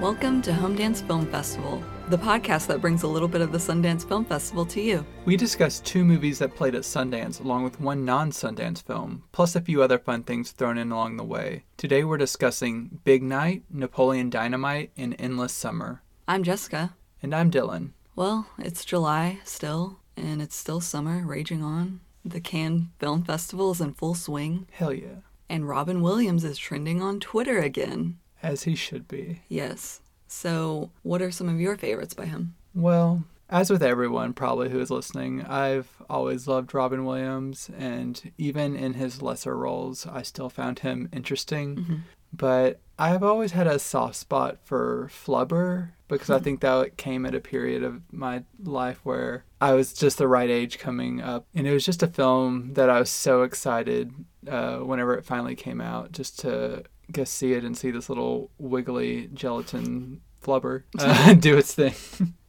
Welcome to Home Dance Film Festival, the podcast that brings a little bit of the Sundance Film Festival to you. We discussed two movies that played at Sundance, along with one non Sundance film, plus a few other fun things thrown in along the way. Today we're discussing Big Night, Napoleon Dynamite, and Endless Summer. I'm Jessica. And I'm Dylan. Well, it's July still, and it's still summer raging on. The Cannes Film Festival is in full swing, Hell yeah. and Robin Williams is trending on Twitter again. As he should be. Yes. So, what are some of your favorites by him? Well, as with everyone probably who is listening, I've always loved Robin Williams, and even in his lesser roles, I still found him interesting. But I've always had a soft spot for Flubber because I think that came at a period of my life where I was just the right age coming up. And it was just a film that I was so excited uh, whenever it finally came out just to go see it and see this little wiggly gelatin flubber uh, do its thing.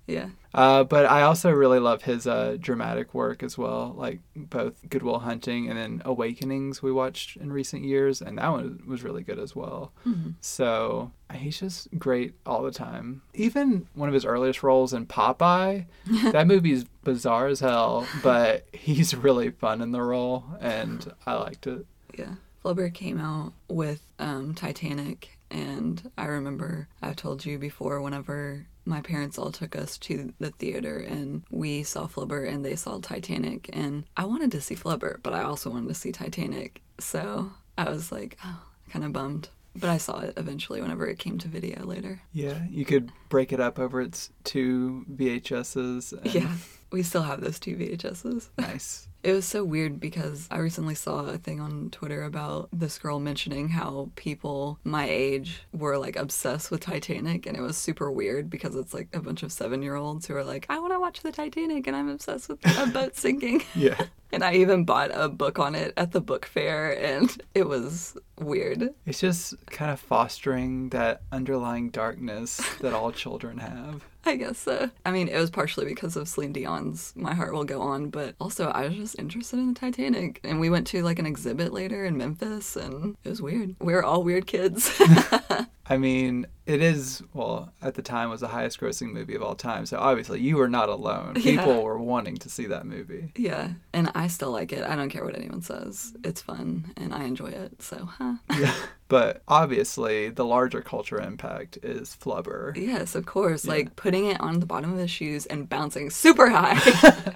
Yeah. Uh, but I also really love his uh, dramatic work as well, like both Good Will Hunting and then Awakenings we watched in recent years, and that one was really good as well. So he's just great all the time. Even one of his earliest roles in Popeye, that movie's bizarre as hell, but he's really fun in the role, and I liked it. Yeah. Flubber came out with um, Titanic, and I remember I've told you before whenever my parents all took us to the theater and we saw Flubber and they saw Titanic, and I wanted to see Flubber, but I also wanted to see Titanic. So I was like, oh, kind of bummed. But I saw it eventually whenever it came to video later. Yeah, you could break it up over its two VHSs. And Yeah. We still have those two VHSs. Nice. It was so weird because I recently saw a thing on Twitter about this girl mentioning how people my age were like obsessed with Titanic, and it was super weird because it's like a bunch of seven year olds who are like, I want to watch the Titanic, and I'm obsessed with a boat sinking. Yeah. And I even bought a book on it at the book fair, and it was weird. It's just kind of fostering that underlying darkness that all children have. I guess so. I mean, it was partially because of Celine Dion's My Heart Will Go On, but also I was just interested in the Titanic. And we went to like an exhibit later in Memphis, and it was weird. We were all weird kids. I mean, it is, well, at the time was the highest grossing movie of all time. So obviously you were not alone. Yeah. People were wanting to see that movie. yeah, and I still like it. I don't care what anyone says. It's fun, and I enjoy it. So, huh? Yeah. But obviously the larger cultural impact is Flubber. Yes, of course. Like putting it on the bottom of his shoes and bouncing super high.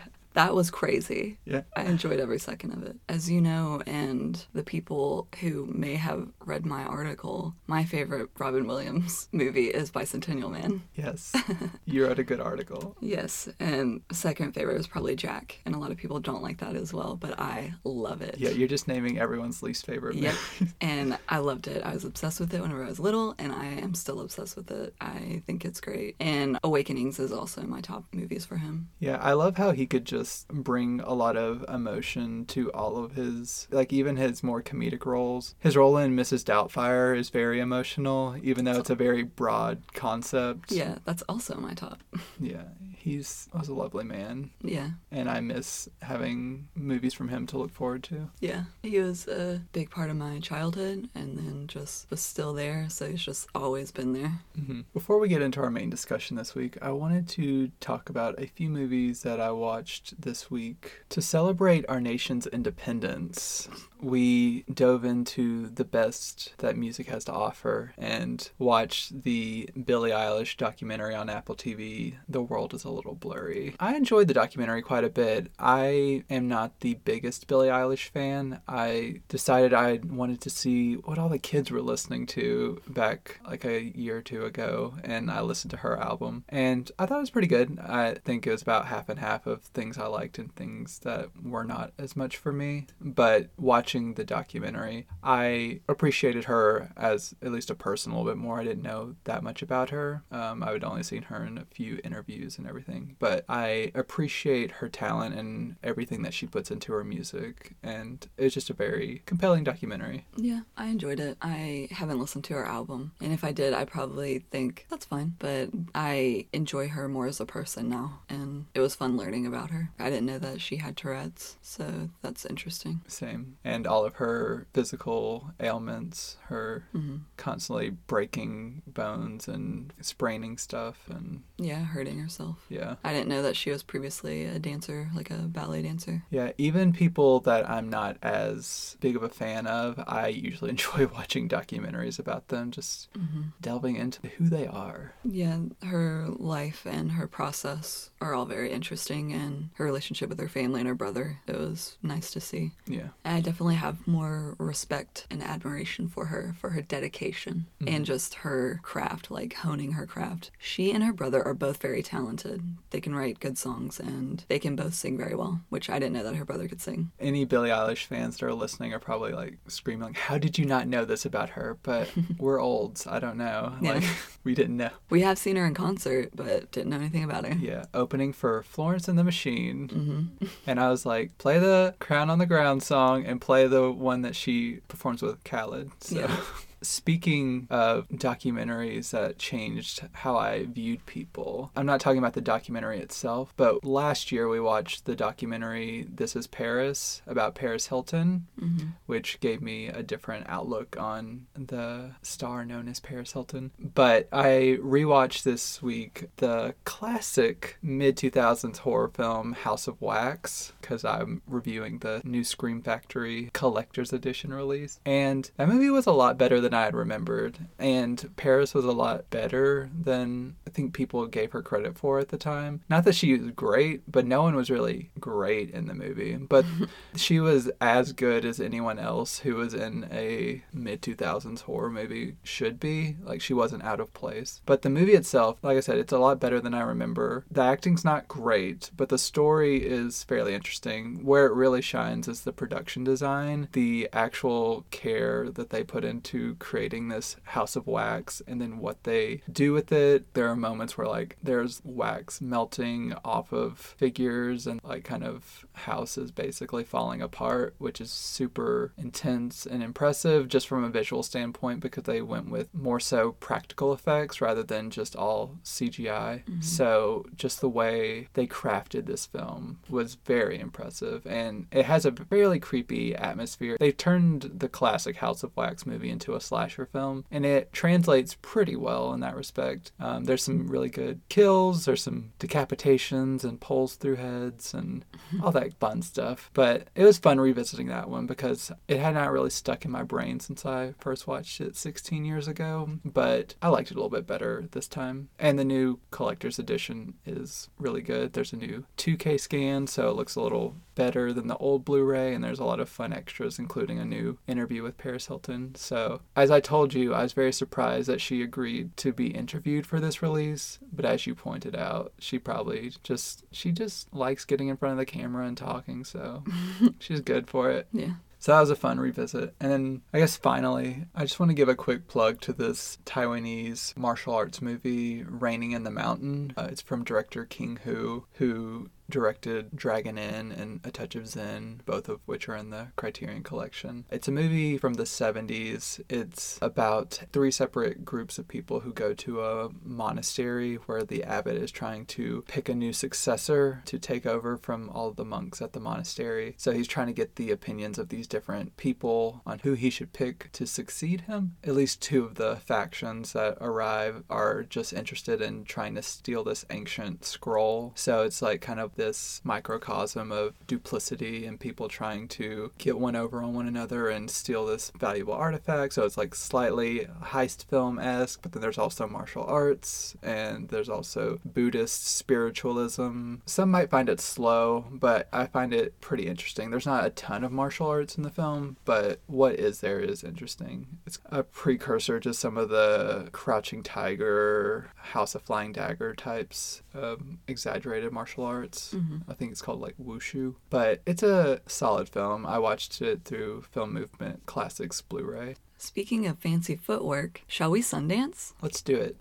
that was crazy. Yeah. I enjoyed every second of it. As you know, and the people who may have read my article, my favorite Robin Williams movie is Bicentennial Man. Yes. You wrote a good article. Yes, and second favorite is probably Jack, and a lot of people don't like that as well, but I love it. Yeah, you're just naming everyone's least favorite Yep. and I loved it. I was obsessed with it whenever I was little, and I am still obsessed with it. I think it's great. And Awakenings is also my top movies for him. Yeah, I love how he could just bring a lot of emotion to all of his, like even his more comedic roles. His role in Mrs. Doubtfire is very emotional, even though it's a very broad concept. Yeah, that's also my top. Yeah, he's was a lovely man, yeah, and I miss having movies from him to look forward to. yeah. He was a big part of my childhood, and then just was still there. So he's just always been there. hmm Before we get into our main discussion this week, I wanted to talk about a few movies that I watched this week. To celebrate our nation's independence, we dove into the best that music has to offer and watched the Billie Eilish documentary on Apple TV, The World is a Little Blurry. I enjoyed the documentary quite a bit. I am not the biggest Billie Eilish fan. I decided I wanted to see what all the kids were listening to back like a year or two ago, and I listened to her album, and I thought it was pretty good. I think it was about half and half of things I liked and things that were not as much for me. But watching the documentary, I appreciated her as at least a person a little bit more. I didn't know that much about her. Um, I had only seen her in a few interviews and everything everything. But I appreciate her talent and everything that she puts into her music. And it's just a very compelling documentary. Yeah, I enjoyed it. I haven't listened to her album. And if I did, I probably think that's fine. But I enjoy her more as a person now. And it was fun learning about her. I didn't know that she had Tourette's. So that's interesting. Same. And all of her physical ailments, her hmm constantly breaking bones and spraining stuff. And Yeah, hurting herself. yeah. I didn't know that she was previously a dancer, like a ballet dancer. Yeah, even people that I'm not as big of a fan of, I usually enjoy watching documentaries about them, just hmm delving into who they are. Yeah, her life and her process are all very interesting, and her relationship with her family and her brother. It was nice to see. Yeah. I definitely have more respect and admiration for her, for her dedication Mhm. and just her craft, like honing her craft. She and her brother are both very talented. They can write good songs and they can both sing very well, which I didn't know that her brother could sing. Any Billie Eilish fans that are listening are probably like screaming, like, "How did you not know this about her?" But we're olds. I don't know. Yeah. Like, we didn't know. We have seen her in concert, but didn't know anything about her. Yeah, opening for Florence and the Machine, hmm and I was like, play the "Crown on the Ground" song and play the one that she performs with Khalid. So. Yeah. Speaking of documentaries that changed how I viewed people, I'm not talking about the documentary itself, but last year we watched the documentary This is Paris about Paris Hilton, hmm which gave me a different outlook on the star known as Paris Hilton. But I rewatched this week the classic mid 2000s horror film House of Wax because I'm reviewing the new Scream Factory collector's edition release. And that movie was a lot better than I had remembered. And Paris was a lot better than I think people gave her credit for at the time. Not that she was great, but no one was really great in the movie. But she was as good as anyone else who was in a mid 2000s horror movie should be. Like, she wasn't out of place. But the movie itself, like I said, it's a lot better than I remember. The acting's not great, but the story is fairly interesting. Where it really shines is the production design, the actual care that they put into creating this house of wax, and then what they do with it. There are moments where, like, there's wax melting off of figures and, like, kind of houses basically falling apart, which is super intense and impressive just from a visual standpoint because they went with more so practical effects rather than just all CGI. Mhm. So, just the way they crafted this film was very impressive and it has a fairly creepy atmosphere. They turned the classic House of Wax movie into a slasher film and it translates pretty well in that respect. Um, there's some really good kills, there's some decapitations and pulls through heads and all that fun stuff. But it was fun revisiting that one because it had not really stuck in my brain since I first watched it 16 years ago. But I liked it a little bit better this time. And the new collector's edition is really good. There's a new 2K scan, so it looks a little better than the old Blu ray. And there's a lot of fun extras, including a new interview with Paris Hilton. So, as I told you, I was very surprised that she agreed to be interviewed for this release. But as you pointed out, she probably just she just likes getting in front of the camera and talking, so she's good for it. Yeah. So that was a fun revisit. And then I guess finally, I just want to give a quick plug to this Taiwanese martial arts movie, Raining in the Mountain. Uh, it's from director King Hu, who directed Dragon Inn and A Touch of Zen, both of which are in the Criterion Collection. It's a movie from the 70s. It's about three separate groups of people who go to a monastery where the abbot is trying to pick a new successor to take over from all the monks at the monastery. So he's trying to get the opinions of these different people on who he should pick to succeed him. At least two of the factions that arrive are just interested in trying to steal this ancient scroll. So it's like kind of this microcosm of duplicity and people trying to get one over on one another and steal this valuable artifact. So it's like slightly heist film esque, but then there's also martial arts and there's also Buddhist spiritualism. Some might find it slow, but I find it pretty interesting. There's not a ton of martial arts in the film, but what is there is interesting. It's a precursor to some of the Crouching Tiger, House of Flying Dagger types of exaggerated martial arts. Hmm I think it's called like Wushu. But it's a solid film. I watched it through Film Movement Classics Blu ray. Speaking of fancy footwork, shall we Sundance? Let's do it.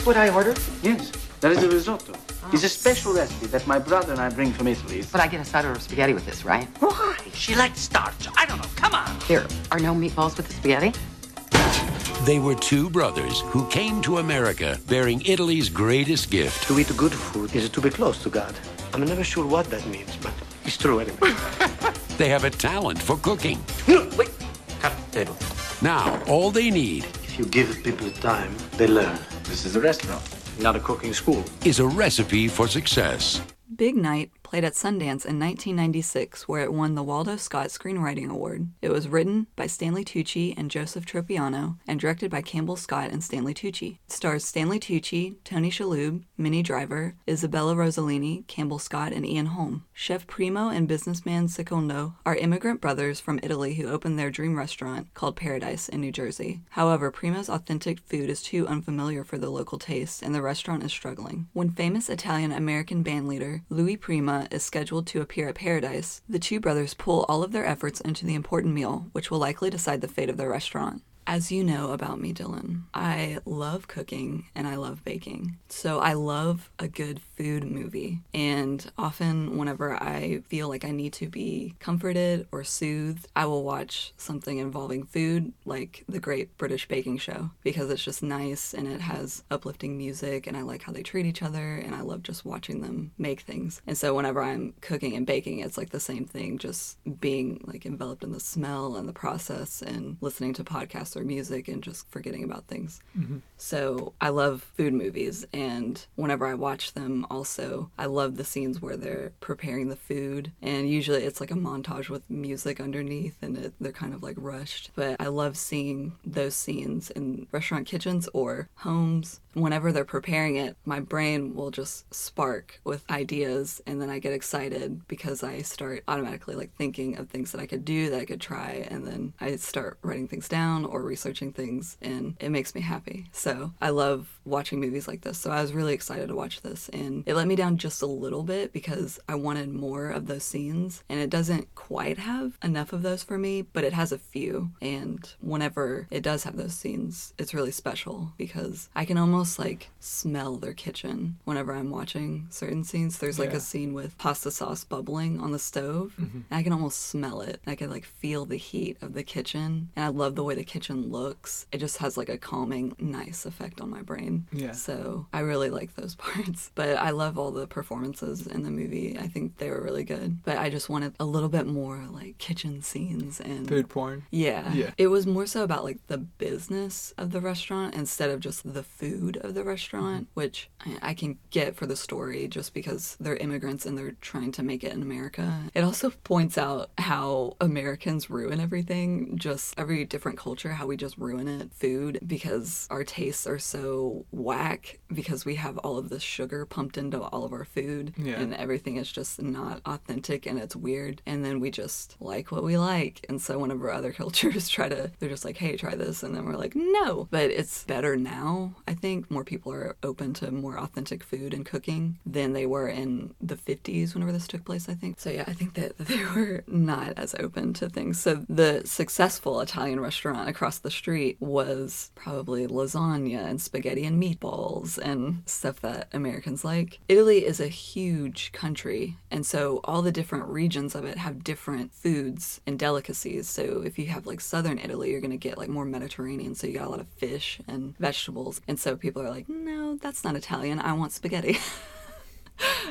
This what I ordered? Yes, that is a risotto. Oh. It's a special recipe that my brother and I bring from Italy. But I get a side order of spaghetti with this, right? Why? She likes starch. I don't know. Come on. There are no meatballs with the spaghetti? They were two brothers who came to America bearing Italy's greatest gift. To eat good food is to be close to God. I'm never sure what that means, but it's true anyway. They have a talent for cooking. no, wait. Cut table. Now, all they need If you give people time, they learn. This is a restaurant. Not a cooking school. is a recipe for success. Big Night played at Sundance in 1996, where it won the Waldo Salt Screenwriting Award. It was written by Stanley Tucci and Joseph Tropiano and directed by Campbell Scott and Stanley Tucci. It stars Stanley Tucci, Tony Shalhoub, Minnie Driver, Isabella Rossellini, Campbell Scott, and Ian Holm. Chef Primo and businessman Secondo are immigrant brothers from Italy who opened their dream restaurant called Paradise in New Jersey. However, Primo's authentic food is too unfamiliar for the local taste, and the restaurant is struggling. When famous Italian American bandleader Louis Prima is scheduled to appear at Paradise, the two brothers pull all of their efforts into the important meal, which will likely decide the fate of their restaurant. As you know about me, Dylan, I love cooking and I love baking. So I love a good food movie. And often, whenever I feel like I need to be comforted or soothed, I will watch something involving food, like The Great British Baking Show, because it's just nice and it has uplifting music and I like how they treat each other and I love just watching them make things. And so, whenever I'm cooking and baking, it's like the same thing, just being like enveloped in the smell and the process and listening to podcasts or music and just forgetting about things. Mm-hmm. So I love food movies, and whenever I watch them, also, I love the scenes where they're preparing the food, and usually it's like a montage with music underneath, and it, they're kind of like rushed. But I love seeing those scenes in restaurant kitchens or homes. Whenever they're preparing it, my brain will just spark with ideas, and then I get excited because I start automatically like thinking of things that I could do, that I could try, and then I start writing things down or researching things, and it makes me happy. So I love watching movies like this. So I was really excited to watch this, and it let me down just a little bit because I wanted more of those scenes, and it doesn't quite have enough of those for me, but it has a few. And whenever it does have those scenes, it's really special because I can almost like smell their kitchen whenever I'm watching certain scenes. There's like Yeah. a scene with pasta sauce bubbling on the stove, mm-hmm. and I can almost smell it. I can like feel the heat of the kitchen, and I love the way the kitchen looks. It just has like a calming, nice effect on my brain. Yeah. So I really like those parts. But I love all the performances in the movie. I think they were really good. But I just wanted a little bit more like kitchen scenes and Food porn. yeah. Yeah. It was more so about like the business of the restaurant instead of just the food of the restaurant, mm-hmm. which I, I can get for the story just because they're immigrants and they're trying to make it in America. It also points out how Americans ruin everything, just every different culture, how we just ruin it. Food, because our tastes are so whack because we have all of this sugar pumped into all of our food Yeah. and everything is just not authentic and it's weird and then we just like what we like and so whenever other cultures try to they're just like hey try this and then we're like no but it's better now i think more people are open to more authentic food and cooking than they were in the 50s whenever this took place i think so yeah i think that they were not as open to things so the successful italian restaurant across the street was probably lasagna and spaghetti and meatballs and stuff that Americans like. Italy is a huge country, and so all the different regions of it have different foods and delicacies. So if you have like southern Italy, you're going to get like more Mediterranean, so you got a lot of fish and vegetables. And so people are like, no, that's not Italian. I want spaghetti.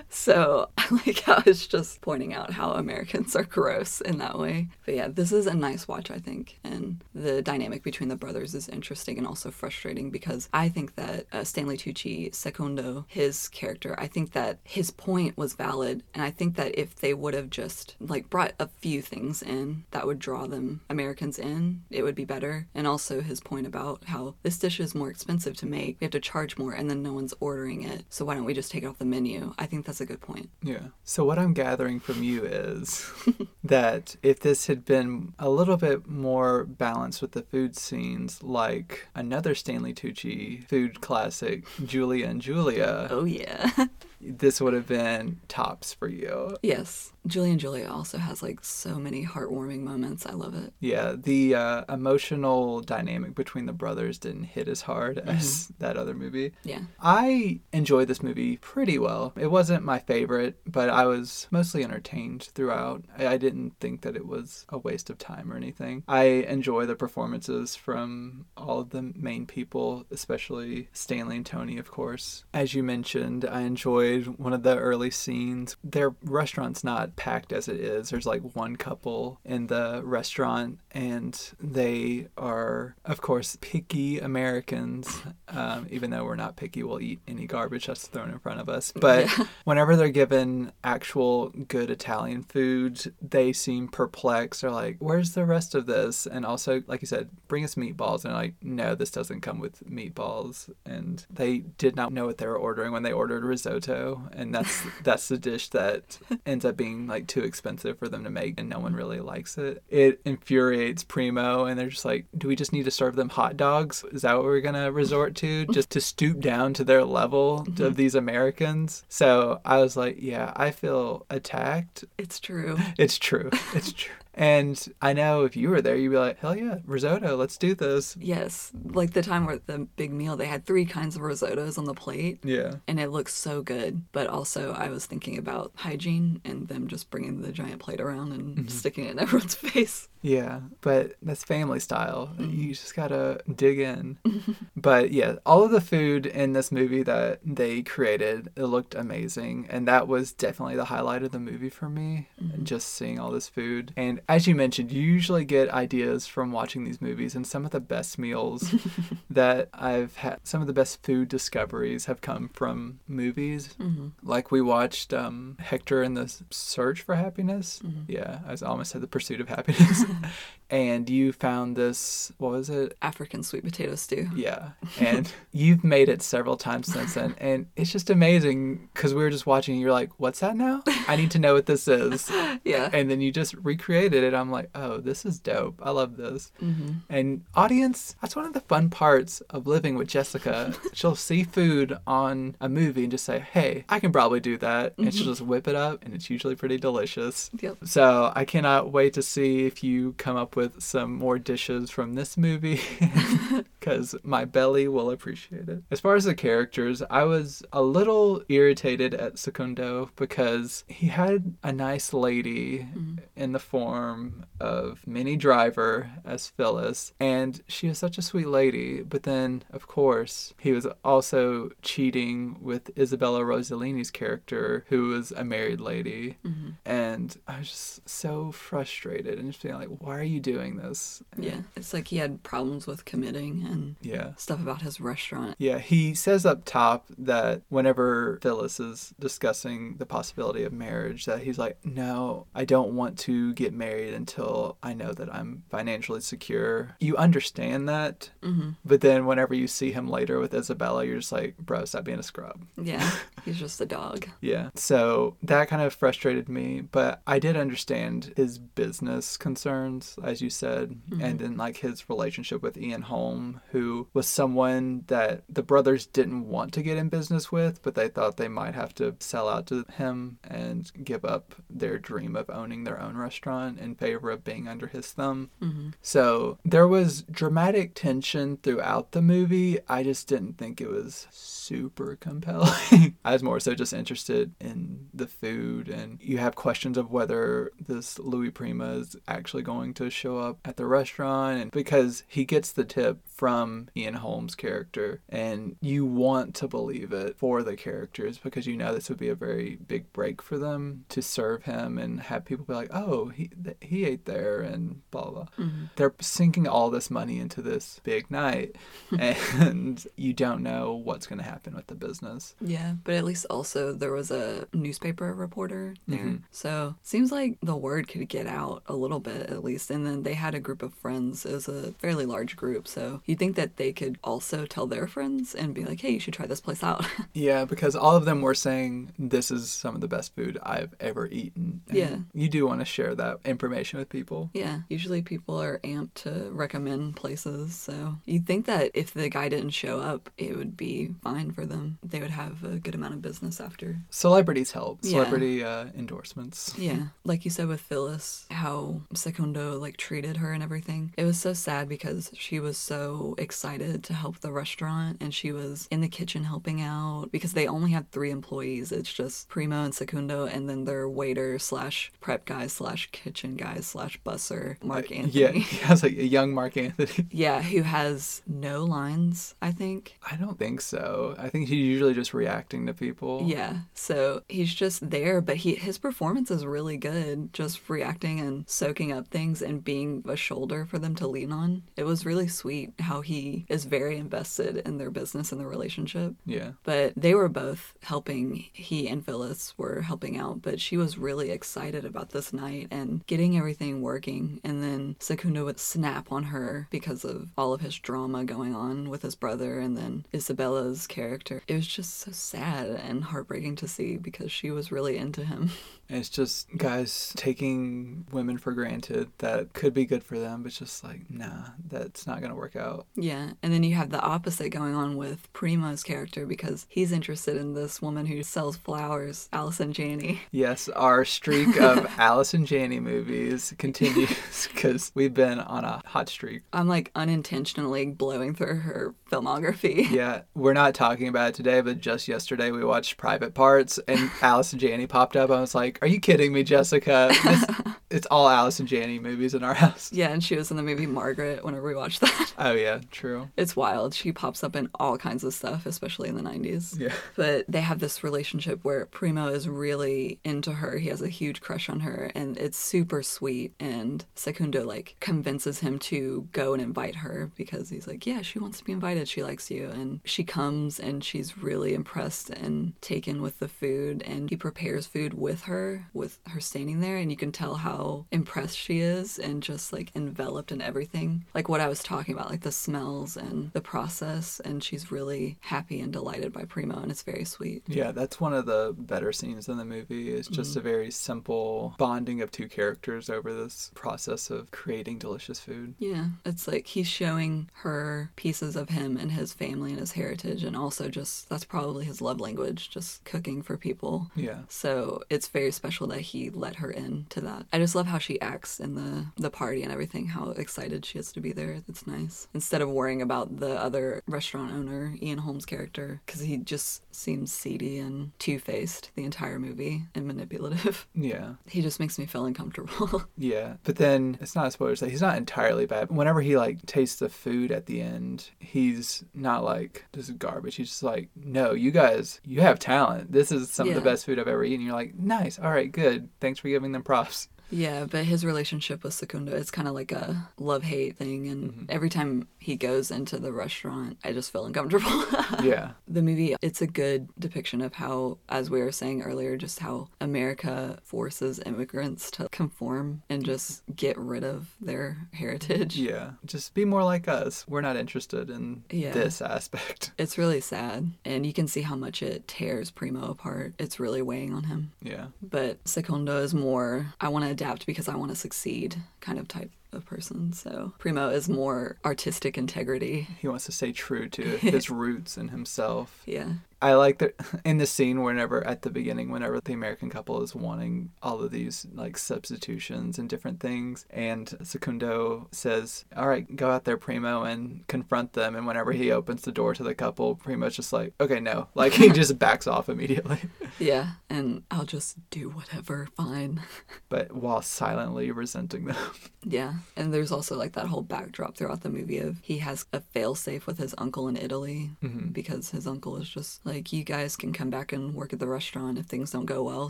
So I like how it's just pointing out how Americans are gross in that way. But yeah, this is a nice watch, I think. And the dynamic between the brothers is interesting and also frustrating because I think that uh, Stanley Tucci, Secondo, his character, I think that his point was valid. And I think that if they would have just like brought a few things in that would draw them Americans in, it would be better. And also his point about how this dish is more expensive to make. We have to charge more and then no one's ordering it. So why don't we just take it off the menu? I think that's a good point. Yeah. So what I'm gathering from you is that if this had been a little bit more balanced with the food scenes, like another Stanley Tucci food classic, Julie and Julia, Oh, yeah. this would have been tops for you. yes, Julie and Julia also has like so many heartwarming moments. I love it. Yeah, the uh, emotional dynamic between the brothers didn't hit as hard as that other movie. Yeah. I enjoyed this movie pretty well. It wasn't my favorite, but I was mostly entertained throughout. I, I didn't think that it was a waste of time or anything. I enjoy the performances from all of the main people, especially Stanley and Tony, of course. As you mentioned, I enjoyed one of the early scenes. Their restaurant's not packed as it is. There's like one couple in the restaurant, and they are, of course, picky Americans. Um, even though we're not picky, we'll eat any garbage that's thrown in front of us. But whenever they're given actual good Italian food, they seem perplexed. They're like, "Where's the rest of this?" And also, like you said, bring us meatballs. And they're like, "No, this doesn't come with meatballs." And they did not know what they were ordering when they ordered risotto, and that's that's the dish that ends up being Mm-hmm. like too expensive for them to make, and no one really likes it. It infuriates Primo, and they're just like, "Do we just need to serve them hot dogs? Is that what we're gonna resort to? Just to stoop down to their level mm-hmm. of these Americans?" So I was like, "Yeah, I feel attacked." It's true. It's true. It's true. And I know if you were there, you'd be like, hell yeah, risotto, let's do this. Yes. Like the time where the big meal, they had three kinds of risottos on the plate. Yeah. And it looks so good. But also, I was thinking about hygiene and them just bringing the giant plate around and mm-hmm. sticking it in everyone's face. Yeah, but that's family style. Mm-hmm. You just gotta dig in. but yeah, all of the food in this movie that they created, it looked amazing. And that was definitely the highlight of the movie for me, mm-hmm. just seeing all this food. And as you mentioned, you usually get ideas from watching these movies, and some of the best meals that I've had, some of the best food discoveries have come from movies. Like we watched um, Hector and the Search for Happiness. Yeah, I was almost said the Pursuit of Happiness. and you found this, what was it? African sweet potato stew. Yeah. And you've made it several times since then. And it's just amazing because we were just watching and you're like, what's that now? I need to know what this is. Yeah. And then you just recreated it. I'm like, oh, this is dope. I love this. Mm-hmm. And audience, that's one of the fun parts of living with Jessica. she'll see food on a movie and just say, hey, I can probably do that. And she'll mm-hmm. just whip it up and it's usually pretty delicious. Yep. So I cannot wait to see if you come up with some more dishes from this movie because my belly will appreciate it. As far as the characters, I was a little irritated at Secundo because he had a nice lady mm-hmm. in the form of Minnie Driver as Phyllis, and she is such a sweet lady. But then, of course, he was also cheating with Isabella Rossellini's character, who was a married lady. Mm-hmm. And I was just so frustrated and just being like, why are you doing this? And- Yeah. It's like he had problems with committing and Yeah. stuff about his restaurant. Yeah, he says up top that whenever Phyllis is discussing the possibility of marriage, that he's like, No, I don't want to get married until I know that I'm financially secure. You understand that, mm-hmm. but then whenever you see him later with Isabella, you're just like, Bro, stop being a scrub. Yeah. He's just a dog. Yeah. So that kind of frustrated me, but I did understand his business concerns, as you said, mm-hmm. and then like his relationship with Ian Holm, who was someone that the brothers didn't want to get in business with, but they thought they might have to sell out to him and give up their dream of owning their own restaurant in favor of being under his thumb. Mm-hmm. So there was dramatic tension throughout the movie. I just didn't think it was super compelling. I was more so just interested in the food, and you have questions of whether this Louis Prima is actually going to show up at the restaurant, and because he gets the tip from Ian Holm's character, and you want to believe it for the characters because you know this would be a very big break for them to serve him and have people be like, "Oh, he th- he ate there," and blah blah. Mm-hmm. They're sinking all this money into this big night, and you don't know what's going to happen with the business. Yeah, but at least also there was a newspaper reporter there. Mm-hmm. So seems like the word could get out a little bit at least. And then they had a group of friends. It was a fairly large group. So you'd think that they could also tell their friends and be like, hey, you should try this place out. Yeah, because all of them were saying this is some of the best food I've ever eaten. And Yeah. you do want to share that information with people. yeah, usually people are amped to recommend places. So you'd think that if the guy didn't show up, it would be fine for them. They would have a good amount of business after. Celebrities help. Yeah. Celebrity uh, endorsements. Yeah, like you said with Phyllis, how Secundo like treated her and everything. It was so sad because she was so excited to help the restaurant and she was in the kitchen helping out because they only had three employees. It's just Primo and Secundo and then their waiter slash prep guy slash kitchen guy slash busser, Mark Anthony. Yeah, he has like a young Mark Anthony. Yeah, who has no lines, I think. I don't think so. I think he's usually just reacting to people. Yeah. So he's just there, but he his performance is really good, just reacting and soaking up things and being a shoulder for them to lean on. It was really sweet how he is very invested in their business and their relationship. Yeah. But they were both helping. He and Phyllis were helping out, but she was really excited about this night and getting everything working. And then Secundo would snap on her because of all of his drama going on with his brother and then Isabella's character. It was just so sad and heartbreaking to see because she was really into him. And it's just guys taking women for granted that could be good for them, but just like, nah, that's not going to work out. Yeah, and then you have the opposite going on with Primo's character because he's interested in this woman who sells flowers, Allison Janney. Yes, our streak of Allison Janney movies continues because we've been on a hot streak. I'm like unintentionally blowing through her filmography. Yeah, we're not talking about it today, but just yesterday we watched Private Parts and Allison Janney popped up. I was like, are you kidding me, Jessica? This, it's all Allison Janney movies in our house. Yeah, and she was in the movie Margaret whenever we watched that. Oh, yeah, true. It's wild. She pops up in all kinds of stuff, especially in the 90s. Yeah. But they have this relationship where Primo is really into her. He has a huge crush on her, and it's super sweet. And Secundo, like, convinces him to go and invite her because he's like, Yeah, she wants to be invited. She likes you. And she comes and she's really impressed and taken with the food. And he prepares food with her, with her standing there. And you can tell how impressed she is and just like enveloped in everything. Like what I was talking about, like the smells and the process. And she's really happy and delighted by Primo. And it's very sweet. Yeah, that's one of the better scenes in the movie. It's just mm-hmm. a very simple bonding of two characters over this process of creating delicious food. Yeah, it's like he's showing her pieces of him and his family and his heritage, and also just that's probably his love language, just cooking for people. Yeah. So it's very special that he let her in to that. I just love how she acts in the the party and everything. How excited she is to be there. It's nice instead of worrying about the other restaurant owner, Ian Holm's character, because he just seems seedy and two faced the entire movie and manipulative. Yeah. he just makes me feel uncomfortable. Yeah. But then it's not a spoiler to say he's not entirely bad. Whenever he like tastes the food at the end, he's not like this is garbage. He's just like, No, you guys you have talent. This is some of the best food I've ever eaten. You're like, Nice, all right, good. Thanks for giving them props. Yeah, but his relationship with Secundo, it's kind of like a love hate thing. And mm-hmm. every time he goes into the restaurant, I just feel uncomfortable. Yeah. the movie, it's a good depiction of how, as we were saying earlier, just how America forces immigrants to conform and just get rid of their heritage. Yeah. Just be more like us. We're not interested in Yeah. this aspect. It's really sad. And you can see how much it tears Primo apart. It's really weighing on him. Yeah. But Secundo is more, I want to adapt because I want to succeed kind of type of person. So Primo is more artistic integrity. He wants to stay true to his roots and himself. Yeah. I like that in the scene whenever at the beginning, whenever the American couple is wanting all of these like substitutions and different things, and Secundo says, All right, go out there, Primo, and confront them. And whenever he opens the door to the couple, Primo's just like, Okay, no. Like he just backs off immediately. Yeah. And I'll just do whatever, fine. But while silently resenting them. Yeah. And there's also like that whole backdrop throughout the movie of he has a failsafe with his uncle in Italy mm-hmm. because his uncle is just like, you guys can come back and work at the restaurant if things don't go well.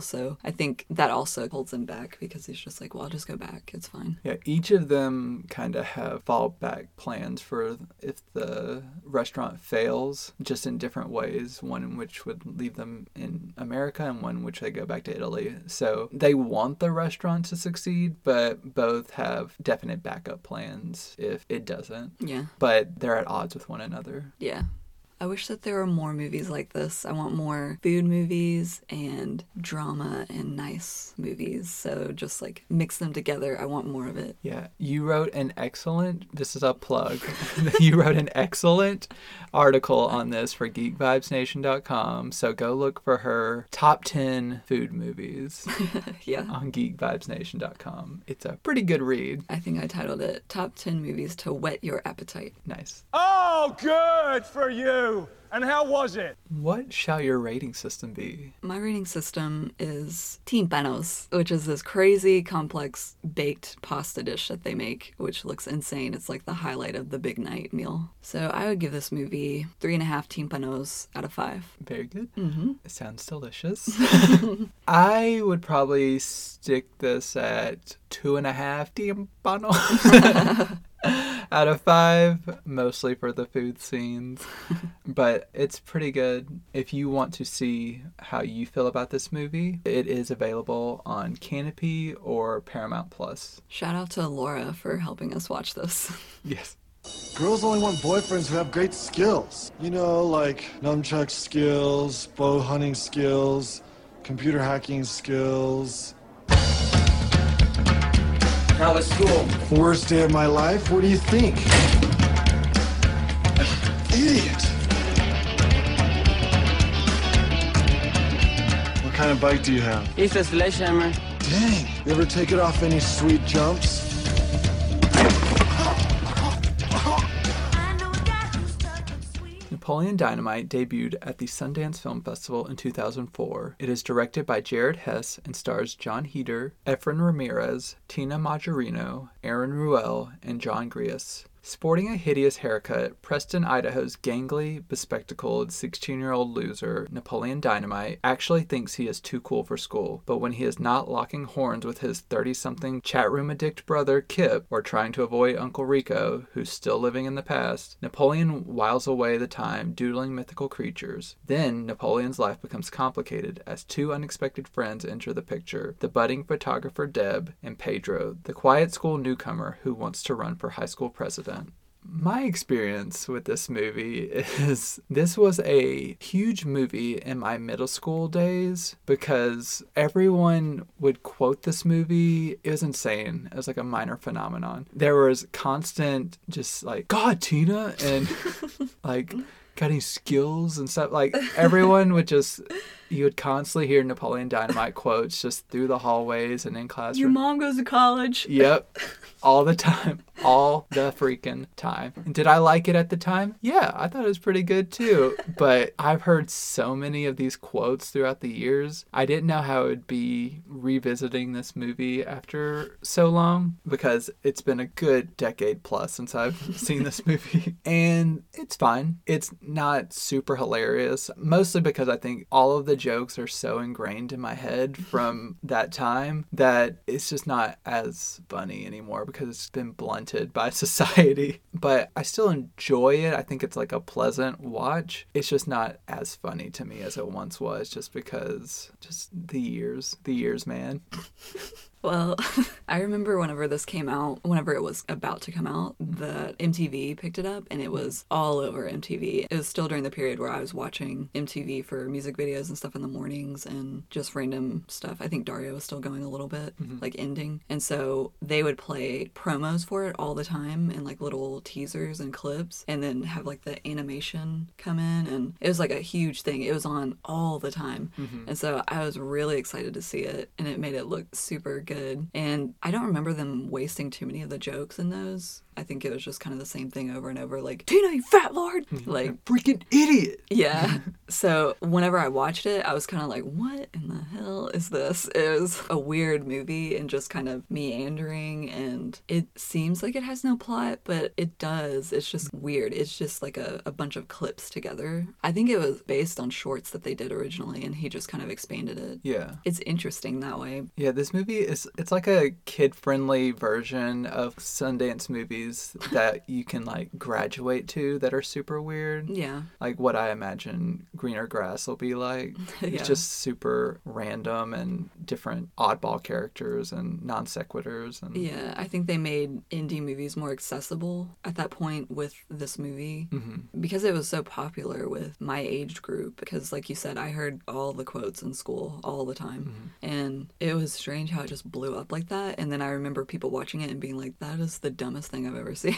So I think that also holds him back because he's just like, well, I'll just go back. It's fine. Yeah, each of them kind of have fallback plans for if the restaurant fails, just in different ways. One in which would leave them in America, and one in which they go back to Italy. So they want the restaurant to succeed, but both have definite backup plans if it doesn't. Yeah. But they're at odds with one another. Yeah. I wish that there were more movies like this. I want more food movies and drama and nice movies. So just like mix them together. I want more of it. Yeah, you wrote an excellent. This is a plug. you wrote an excellent article on this for GeekVibesNation.com. So go look for her top ten food movies yeah. on GeekVibesNation.com. It's a pretty good read. I think I titled it Top 10 Movies to Whet Your Appetite. Nice. Oh, good for you. And how was it? What shall your rating system be? My rating system is timpanos, which is this crazy complex baked pasta dish that they make, which looks insane. It's like the highlight of the big night meal. So I would give this movie three and a half timpanos out of five. Very good. Mm-hmm. It sounds delicious. I would probably stick this at two and a half timpanos out of five, mostly for the food scenes. but it's pretty good. If you want to see how you feel about this movie, it is available on Kanopy or Paramount Plus. Shout out to Laura for helping us watch this. Yes. Girls only want boyfriends who have great skills. You know, like nunchuck skills, bow hunting skills, computer hacking skills. How was school? Worst day of my life? What do you think? Idiot! What kind of bike do you have? It's a sledgehammer. Dang! You ever take it off any sweet jumps? Napoleon Dynamite debuted at the Sundance Film Festival in 2004. It is directed by Jared Hess and stars Jon Heder, Efren Ramirez, Tina Majorino, Aaron Ruell, and Jon Gries. Sporting a hideous haircut, Preston, Idaho's gangly, bespectacled 16 year old loser, Napoleon Dynamite, actually thinks he is too cool for school. But when he is not locking horns with his 30 something chat room addict brother, Kip, or trying to avoid Uncle Rico, who's still living in the past, Napoleon whiles away the time doodling mythical creatures. Then Napoleon's life becomes complicated as two unexpected friends enter the picture the budding photographer Deb and Pedro, the quiet school newcomer who wants to run for high school president. My experience with this movie is this was a huge movie in my middle school days because everyone would quote this movie. It was insane. It was like a minor phenomenon. There was constant, just like, God, Tina, and like, got any skills and stuff. Like, everyone would just. You would constantly hear Napoleon Dynamite quotes just through the hallways and in classrooms. Your mom goes to college. Yep. All the time. All the freaking time. And did I like it at the time? Yeah, I thought it was pretty good too. But I've heard so many of these quotes throughout the years. I didn't know how it would be revisiting this movie after so long because it's been a good decade plus since I've seen this movie. And it's fine. It's not super hilarious, mostly because I think all of the jokes are so ingrained in my head from that time that it's just not as funny anymore because it's been blunted by society. But I still enjoy it. I think it's like a pleasant watch. It's just not as funny to me as it once was just because just the years, the years, man. Well, I remember whenever this came out, whenever it was about to come out, the MTV picked it up and it was all over MTV. It was still during the period where I was watching MTV for music videos and stuff in the mornings and just random stuff. I think Daria was still going a little bit, mm-hmm. like ending. And so they would play promos for it all the time and like little teasers and clips and then have like the animation come in. And it was like a huge thing. It was on all the time. Mm-hmm. And so I was really excited to see it and it made it look super good. And I don't remember them wasting too many of the jokes in those. I think it was just kind of the same thing over and over, like Tina, you fat lord, like Freaking idiot. yeah. so whenever I watched it, I was kind of like, what in the hell is this? It was a weird movie and just kind of meandering. And it seems like it has no plot, but it does. It's just weird. It's just like a, a bunch of clips together. I think it was based on shorts that they did originally, and he just kind of expanded it. Yeah. It's interesting that way. Yeah, this movie is It's like a kid friendly version of Sundance movies that you can like graduate to that are super weird. Yeah. Like what I imagine Greener Grass will be like. Yeah. It's just super random and different oddball characters and non sequiturs and Yeah, I think they made indie movies more accessible at that point with this movie Mm-hmm. because it was so popular with my age group. Because, like you said, I heard all the quotes in school all the time. Mm-hmm. And it was strange how it just blew up like that. And then I remember people watching it and being like, that is the dumbest thing I've ever seen.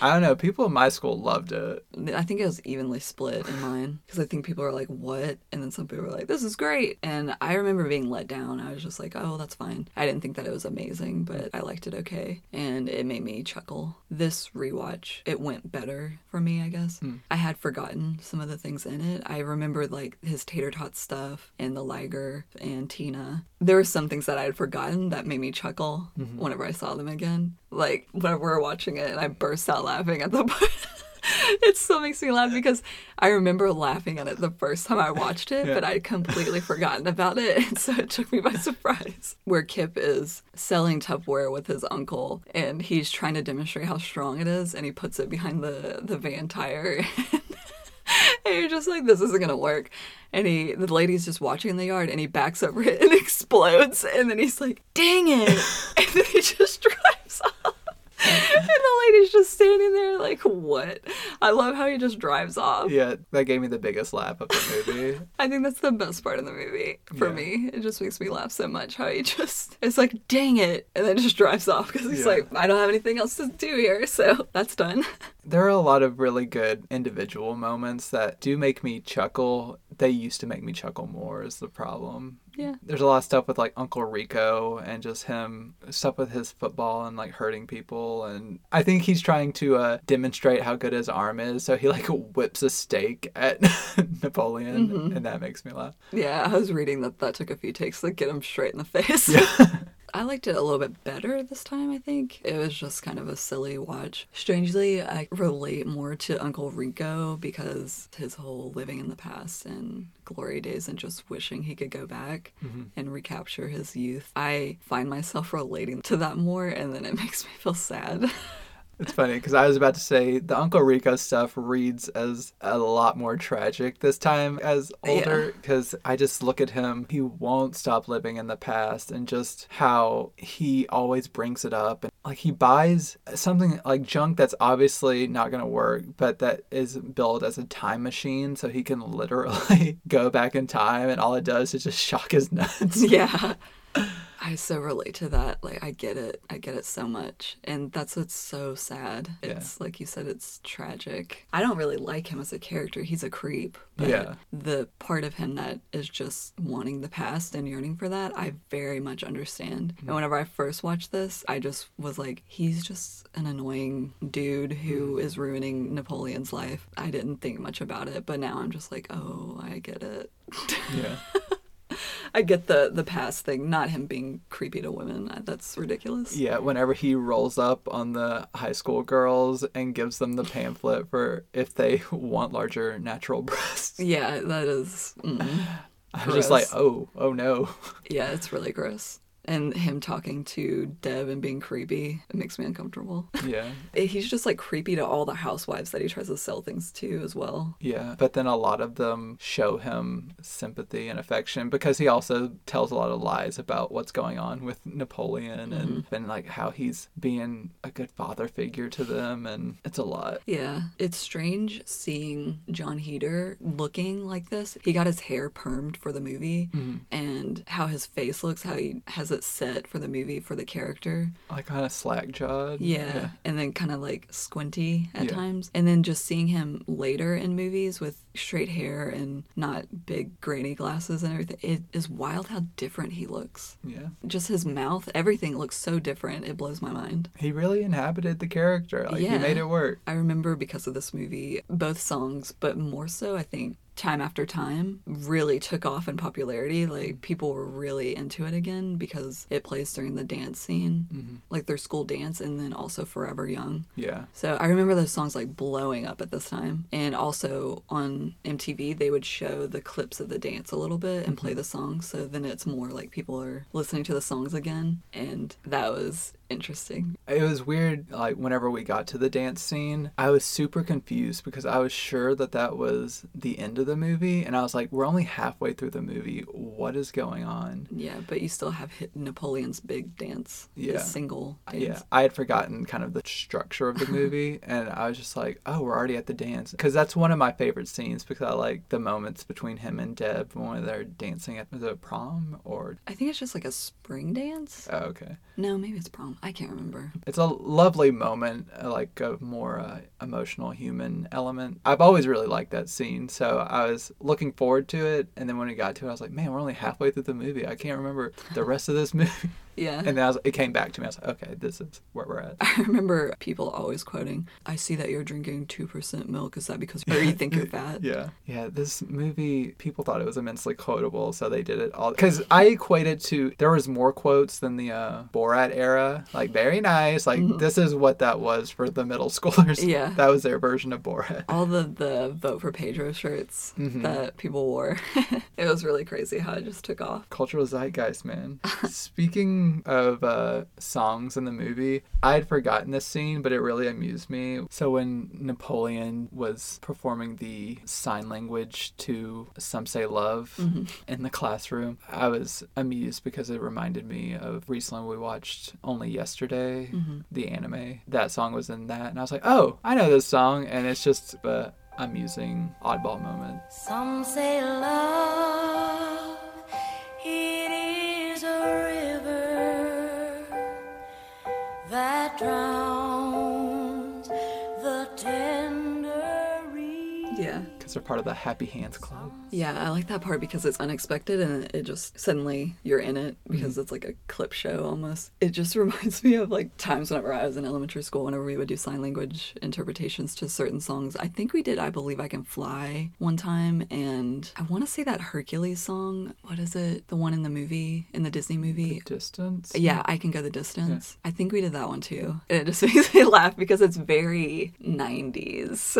I don't know. People in my school loved it. I think it was evenly split in mine because I think people were like, "What?" and then some people were like, "This is great." And I remember being let down. I was just like, "Oh, that's fine." I didn't think that it was amazing, but I liked it okay, and it made me chuckle. This rewatch, it went better for me, I guess. Hmm. I had forgotten some of the things in it. I remembered like his tater tot stuff and the Liger and Tina. There were some things that I had forgotten that made me chuckle mm-hmm. whenever I saw them again. Like when we were watching it, and I burst out laughing at the part. it still makes me laugh because I remember laughing at it the first time I watched it, but I'd completely forgotten about it. And so it took me by surprise. Where Kip is selling Tupperware with his uncle and he's trying to demonstrate how strong it is and he puts it behind the, the van tire. And you're just like, this isn't gonna work. And he, the lady's just watching in the yard, and he backs over it and explodes. And then he's like, dang it! And then he just drives off. And the lady's just standing there like, what? I love how he just drives off. Yeah, that gave me the biggest laugh of the movie. I think that's the best part of the movie for Yeah. me. It just makes me laugh so much how he just, it's like, dang it. And then just drives off because he's Yeah. like, I don't have anything else to do here. So that's done. there are a lot of really good individual moments that do make me chuckle. They used to make me chuckle more, is the problem. Yeah. There's a lot of stuff with like Uncle Rico and just him, stuff with his football and like hurting people. And I think he's trying to uh, demonstrate how good his arm is. So he like whips a steak at Napoleon, and that makes me laugh. Yeah, I was reading that that took a few takes to get him straight in the face. I liked it a little bit better this time, I think. It was just kind of a silly watch. Strangely, I relate more to Uncle Rico because his whole living in the past and glory days and just wishing he could go back mm-hmm. and recapture his youth. I find myself relating to that more and then it makes me feel sad. It's funny because I was about to say the Uncle Rico stuff reads as a lot more tragic this time as older because I just look at him. He won't stop living in the past and just how he always brings it up. And like he buys something like junk that's obviously not going to work, but that is built as a time machine so he can literally go back in time and all it does is just shock his nuts. yeah. I so relate to that. Like I get it. I get it so much. And that's what's so sad. Yeah. It's like you said, it's tragic. I don't really like him as a character. He's a creep. But Yeah. the part of him that is just wanting the past and yearning for that, I very much understand. Mm-hmm. And whenever I first watched this, I just was like, he's just an annoying dude who mm-hmm. is ruining Napoleon's life. I didn't think much about it, but now I'm just like, oh, I get it. Yeah. I get the the past thing, not him being creepy to women. That's ridiculous. Yeah, whenever he rolls up on the high school girls and gives them the pamphlet for if they want larger natural breasts. Yeah, that is. Mm. I was just like, oh, oh no. Yeah, it's really gross. And him talking to Deb and being creepy, it makes me uncomfortable. Yeah, eh, He's just like creepy to all the housewives that he tries to sell things to as well. yeah. But then a lot of them show him sympathy and affection because he also tells a lot of lies about what's going on with Napoleon and, mm-hmm. and like how he's being a good father figure to them. And it's a lot. Yeah, it's strange seeing Jon Heder looking like this. He got his hair permed for the movie, mm-hmm. and how his face looks, how he has it set for the movie for the character. Like kind of slack jawed. Yeah. And then kind of like squinty at Yeah. times. And then just seeing him later in movies with straight hair and not big grainy glasses and everything, it is wild how different he looks. Yeah. Just his mouth, everything looks so different. It blows my mind. He really inhabited the character. Like he made it work. I remember because of this movie, both songs, but more so, I think. Time after time really took off in popularity. Like people were really into it again because it plays during the dance scene, mm-hmm. like their school dance, and then also Forever Young. Yeah. So I remember those songs like blowing up at this time. And also on MTV, they would show the clips of the dance a little bit and play mm-hmm. the songs. So then it's more like people are listening to the songs again. And that was interesting. It was weird, like, whenever we got to the dance scene, I was super confused because I was sure that that was the end of the movie. And I was like, we're only halfway through the movie. What is going on? Yeah, but you still have hit Napoleon's big dance, Yeah. his single dance. Yeah, I had forgotten kind of the structure of the movie, and I was just like, "Oh, we're already at the dance," because that's one of my favorite scenes because I like the moments between him and Deb when they're dancing at the prom. Or I think it's just like a spring dance. oh, okay, No, maybe it's prom. I can't remember. it's a lovely moment, uh, like a more uh, emotional human element. I've always really liked that scene, so I was looking forward to it, and then when we got to it, I was like, "Man, we're only halfway through the movie. I can't remember the rest of this movie." Yeah. And then I was, it came back to me. I was like, "Okay, this is where we're at." I remember people always quoting, I see that you're drinking 2% milk. Is that because you think you're fat? Yeah. Yeah, this movie, people thought it was immensely quotable, so they did it all. Because I equated to, there was more quotes than the uh, Borat era. Like, very nice. Like, this is what that was for the middle schoolers. Mm-hmm. Yeah. That was their version of Borat. All the, the vote for Pedro shirts Mm-hmm. that people wore. it was really crazy how it just took off. Cultural zeitgeist, man. Speaking of uh, songs in the movie, I had forgotten this scene, but it really amused me. So when Napoleon was performing the sign language to Some Say Love in the classroom, I was amused because it reminded me of recently we watched Only Yesterday, mm-hmm. the anime. That song was in that, and I was like, oh, I know this song, and it's just a amusing oddball moment. Some say love, it is a river that drowns Because they're part of the Happy Hands Club. Yeah, I like that part because it's unexpected and it just suddenly you're in it because Mm-hmm. it's like a clip show almost. It just reminds me of like times whenever I was in elementary school, whenever we would do sign language interpretations to certain songs. I think we did I Believe I Can Fly one time, and I want to say that Hercules song. What is it? The one in the movie, in the Disney movie? Distance? Yeah, I can go the distance. I think we did that one too. And it just makes me laugh because it's very 90s.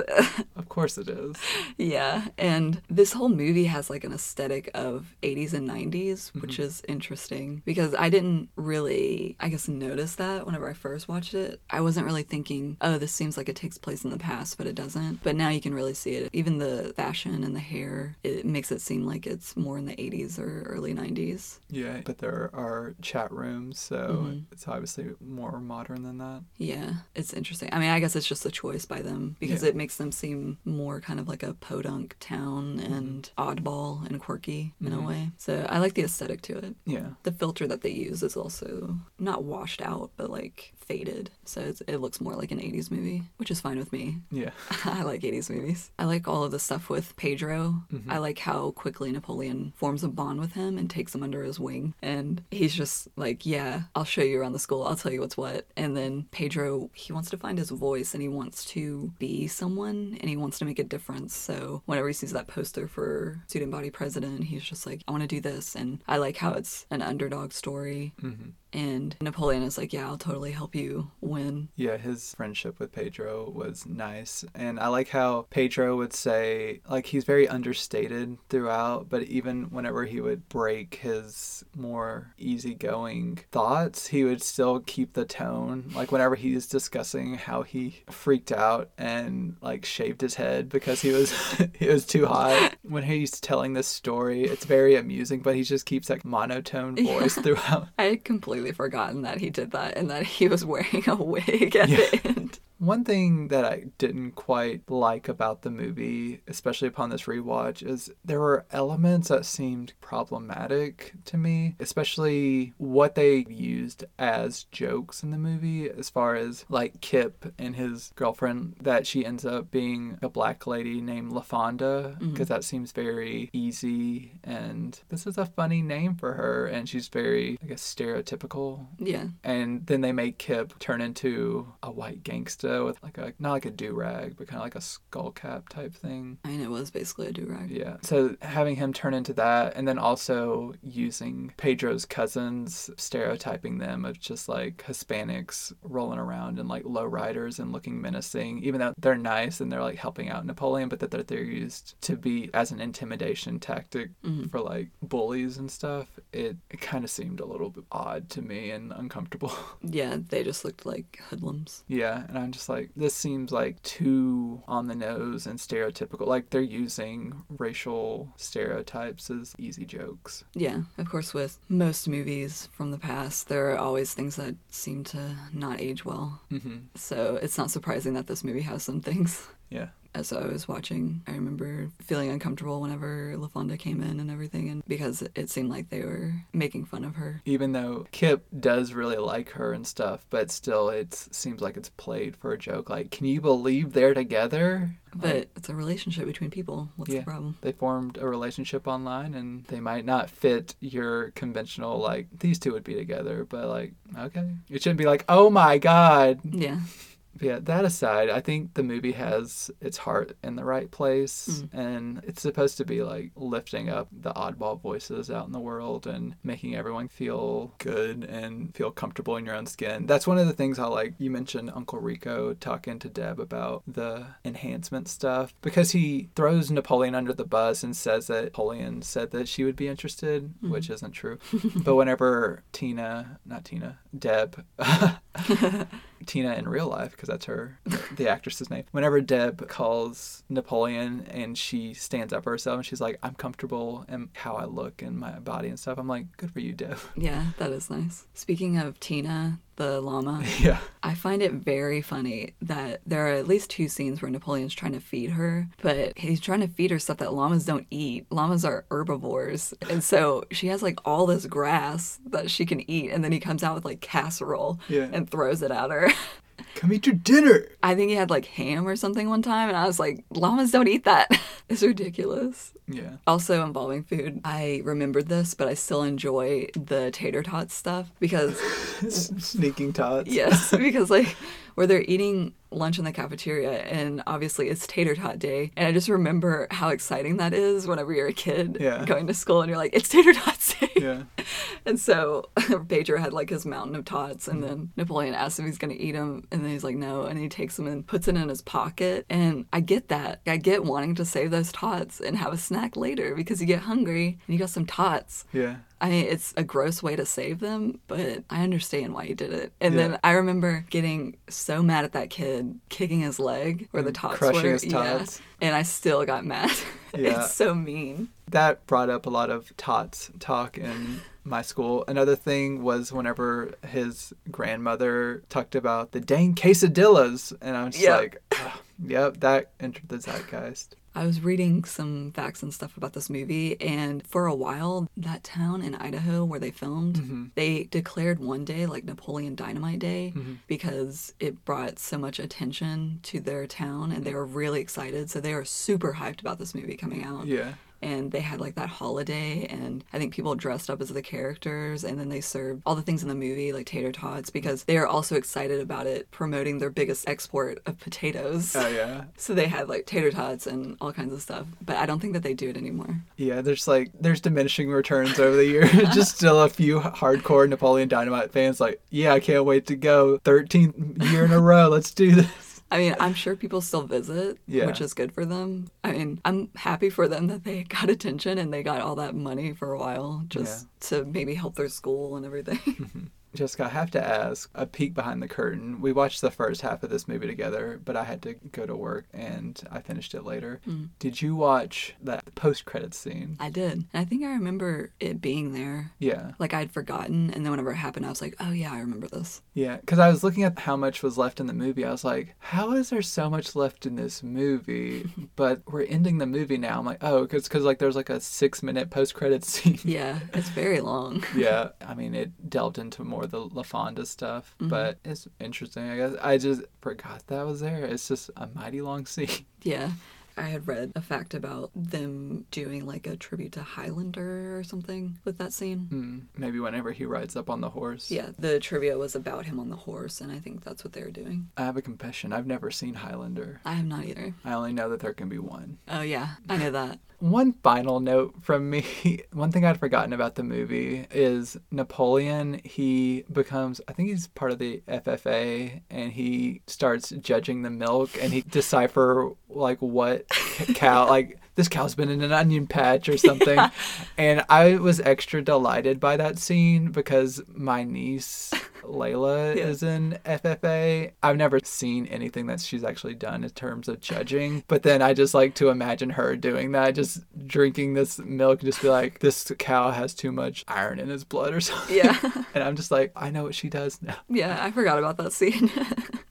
Of course it is. Yeah, and this whole movie has like an aesthetic of 80s and 90s, which mm-hmm. is interesting because I didn't really, I guess, notice that whenever I first watched it. I wasn't really thinking, oh, this seems like it takes place in the past, but it doesn't. But now you can really see it. Even the fashion and the hair, it makes it seem like it's more in the 80s or early 90s. Yeah, but there are chat rooms, so mm-hmm. it's obviously more modern than that. Yeah, it's interesting. I mean, I guess it's just a choice by them because Yeah. it makes them seem more kind of like a podunk town mm-hmm. and oddball and quirky in a mm-hmm. way. So I like the aesthetic to it. Yeah. The filter that they use is also not washed out, but like faded. So it's, it looks more like an 80s movie, which is fine with me. Yeah. I like 80s movies. I like all of the stuff with Pedro. Mm-hmm. I like how quickly Napoleon forms a bond with him and takes him under his wing. And he's just like, Yeah, I'll show you around the school. I'll tell you what's what. And then Pedro, he wants to find his voice and he wants to be someone and he wants to make a difference. So whenever he sees that poster for student body president, he's just like, I want to do this. And I like how it's an underdog story. Mm-hmm. And Napoleon is like, Yeah, I'll totally help you win. Yeah, his friendship with Pedro was nice. And I like how Pedro would say, like, he's very understated throughout, but even whenever he would break his more easygoing thoughts, he would still keep the tone. Like, whenever he's discussing how he freaked out and, like, shaved his head because he was, he was too hot. When he's telling this story, it's very amusing, but he just keeps that monotone voice throughout. I had completely forgotten that he did that and that he was wearing a wig at the end. One thing that I didn't quite like about the movie, especially upon this rewatch, is there were elements that seemed problematic to me, especially what they used as jokes in the movie, as far as like Kip and his girlfriend, that she ends up being a black lady named LaFonda, mm-hmm. because that seems very easy. And this is a funny name for her, and she's very, I guess, stereotypical Yeah. and then they make Kip turn into a white gangsta With like a not like a do rag, but kind of like a skull cap type thing. I mean, it was basically a do rag. Yeah. So having him turn into that, and then also using Pedro's cousins, stereotyping them of just like Hispanics rolling around and like low riders and looking menacing, even though they're nice and they're like helping out Napoleon, but that that they're used to be as an intimidation tactic mm-hmm. for like bullies and stuff. It, it kind of seemed a little bit odd to me and uncomfortable. Yeah, they just looked like hoodlums. Yeah, and I'm just like, this seems like too on the nose and stereotypical. Like they're using racial stereotypes as easy jokes. Yeah, of course, with most movies from the past, there are always things that seem to not age well. hmm So it's not surprising that this movie has some things. Yeah. As I was watching, I remember feeling uncomfortable whenever LaFonda came in and everything, and because it seemed like they were making fun of her. Even though Kip does really like her and stuff, but still it seems like it's played for a joke. Like, can you believe they're together? But it's a relationship between people. What's Yeah. the problem? They formed a relationship online and they might not fit your conventional, like, these two would be together, but like, okay. It shouldn't be like, oh my God, Yeah. Yeah, that aside, I think the movie has its heart in the right place mm. and it's supposed to be like lifting up the oddball voices out in the world and making everyone feel good and feel comfortable in your own skin. That's one of the things I like. You mentioned Uncle Rico talking to Deb about the enhancement stuff because he throws Napoleon under the bus and says that Napoleon said that she would be interested, mm-hmm. which isn't true. but whenever Tina, not Tina, Deb, Tina in real life, because that's her, the actress's name. Whenever Deb calls Napoleon and she stands up for herself and she's like, I'm comfortable in how I look and my body and stuff, I'm like, good for you, Deb. Yeah, that is nice. Speaking of Tina, the llama, yeah. I find it very funny that there are at least two scenes where Napoleon's trying to feed her, but he's trying to feed her stuff that llamas don't eat. Llamas are herbivores. And so she has like all this grass that she can eat, and then he comes out with like casserole Yeah. and throws it at her. Come eat your dinner. I think he had like ham or something one time, and I was like, llamas don't eat that. it's ridiculous. Yeah. Also involving food, I remembered this, but I still enjoy the tater tot stuff because Sneaking tots. Yes, because like where they're eating lunch in the cafeteria and obviously it's tater tot day and I just remember how exciting that is whenever you're a kid Yeah. going to school and you're like it's tater tots day. Yeah. And so Pedro had like his mountain of tots and Mm-hmm. then Napoleon asks if he's going to eat them and then he's like no and he takes them and puts it in his pocket and I get that. I get wanting to save those tots and have a snack later because you get hungry and you got some tots. Yeah. I mean, it's a gross way to save them, but I understand why he did it. And Yeah. then I remember getting so mad at that kid kicking his leg where the mm, And tots crushing were. his tots. Yeah. And I still got mad. Yeah. it's so mean. that brought up a lot of tots talk in my school. Another thing was whenever his grandmother talked about the dang quesadillas, and I was just Yeah. like, "Ugh, yep, that entered the zeitgeist. I was reading some facts and stuff about this movie, and for a while, that town in Idaho where they filmed, Mm-hmm. they declared one day like Napoleon Dynamite Day because it brought so much attention to their town, and they were really excited. So they were super hyped about this movie coming out. Yeah. And they had like that holiday and i think people dressed up as the characters and then they served all the things in the movie like tater tots because they are also excited about it promoting their biggest export of potatoes Oh yeah. so they had like tater tots and all kinds of stuff but i don't think that they do it anymore Yeah, there's like there's diminishing returns over the years. Just still a few hardcore Napoleon Dynamite fans like, yeah, I can't wait to go 13th year in a row. Let's do this. I mean i'm sure people still visit Yeah. which is good for them. I mean i'm happy for them that they got attention and they got all that money for a while just to maybe help their school and everything Jessica, I have to ask a peek behind the curtain. We watched the first half of this movie together, but I had to go to work and I finished it later. Mm. Did you watch that post credit scene? i did and i think i remember it being there Yeah. like I'd forgotten, and then whenever it happened, I was like, "Oh yeah, I remember this." Yeah, because I was looking at how much was left in the movie. I was like, how is there so much left in this movie? but we're ending the movie now. I'm like, oh, because cause, like there's like a six minute post credit scene. Yeah, it's very long. yeah, I mean, it delved into more of the LaFonda stuff, but it's interesting. I guess I just forgot that was there. It's just a mighty long scene. yeah, I had read a fact about them doing like a tribute to Highlander or something with that scene. Hmm. Maybe whenever he rides up on the horse. Yeah, the trivia was about him on the horse, and I think that's what they were doing. I have a confession. I've never seen Highlander. I have not either. I only know that there can be one. Oh, yeah, I know that. One final note from me. One thing I'd forgotten about the movie is Napoleon. He becomes, I think he's part of the FFA, and he starts judging the milk, and he decipher like what cow, like this cow's been in an onion patch or something. And I was extra delighted by that scene because my niece Layla Yeah. is in FFA. I've never seen anything that she's actually done in terms of judging, but then I just like to imagine her doing that, just drinking this milk and just be like, this cow has too much iron in his blood or something. Yeah. and I'm just like, I know what she does now. Yeah, I forgot about that scene.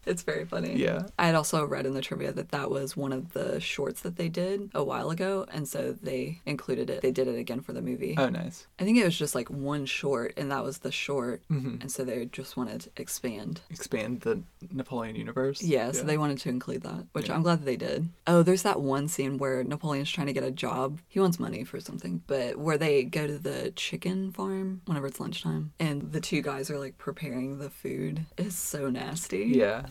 it's very funny. Yeah. I had also read in the trivia that that was one of the shorts that they did a while ago, and so they included it. They did it again for the movie. Oh, nice. I think it was just like one short, and that was the short, mm-hmm. and so they just wanted to expand. Expand the Napoleon universe. Yeah, so they wanted to include that, which Yeah. I'm glad that they did. Oh, there's that one scene where Napoleon's trying to get a job. He wants money for something, but where they go to the chicken farm whenever it's lunchtime, and the two guys are like preparing the food is so nasty. Yeah.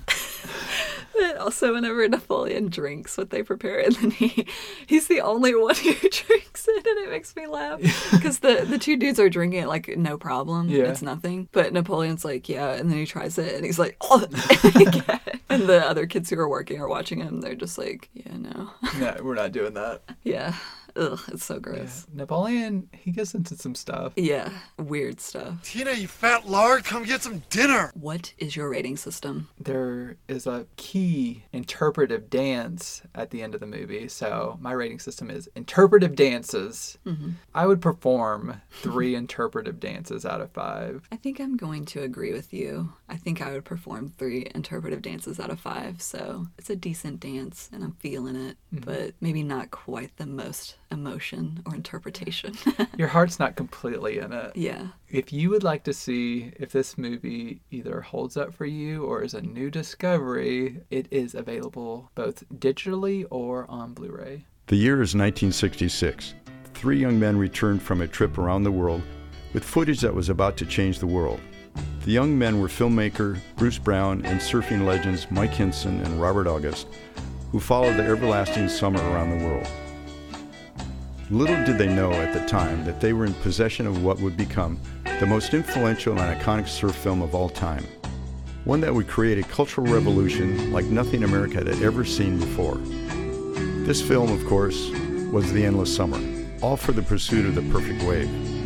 But also, whenever Napoleon drinks what they prepare, and then he he's the only one who drinks it, and it makes me laugh because the the two dudes are drinking it like no problem, Yeah. it's nothing. But Napoleon's like, yeah, and then he tries it, and he's like, oh, and the other kids who are working are watching him. They're just like, yeah, no, no, we're not doing that. yeah, ugh, it's so gross. Napoleon, he gets into some stuff. Yeah, weird stuff. Tina, you fat lard, come get some dinner. What is your rating system? There is a key interpretive dance at the end of the movie. So my rating system is interpretive dances. Mhm. I would perform three interpretive dances out of five. I think I'm going to agree with you. I think I would perform three interpretive dances out of five. So it's a decent dance and I'm feeling it, Mhm. but maybe not quite the most emotion or interpretation. Your heart's not completely in it. yeah. If you would like to see if this movie either holds up for you or is a new discovery, it is available both digitally or on Blu ray. The year is 1966. Three young men returned from a trip around the world with footage that was about to change the world. The young men were filmmaker Bruce Brown and surfing legends Mike Hynson and Robert August, who followed the everlasting summer around the world. Little did they know at the time that they were in possession of what would become the most influential and iconic surf film of all time. One that would create a cultural revolution like nothing America had ever seen before. This film, of course, was The Endless Summer, all for the pursuit of the perfect wave.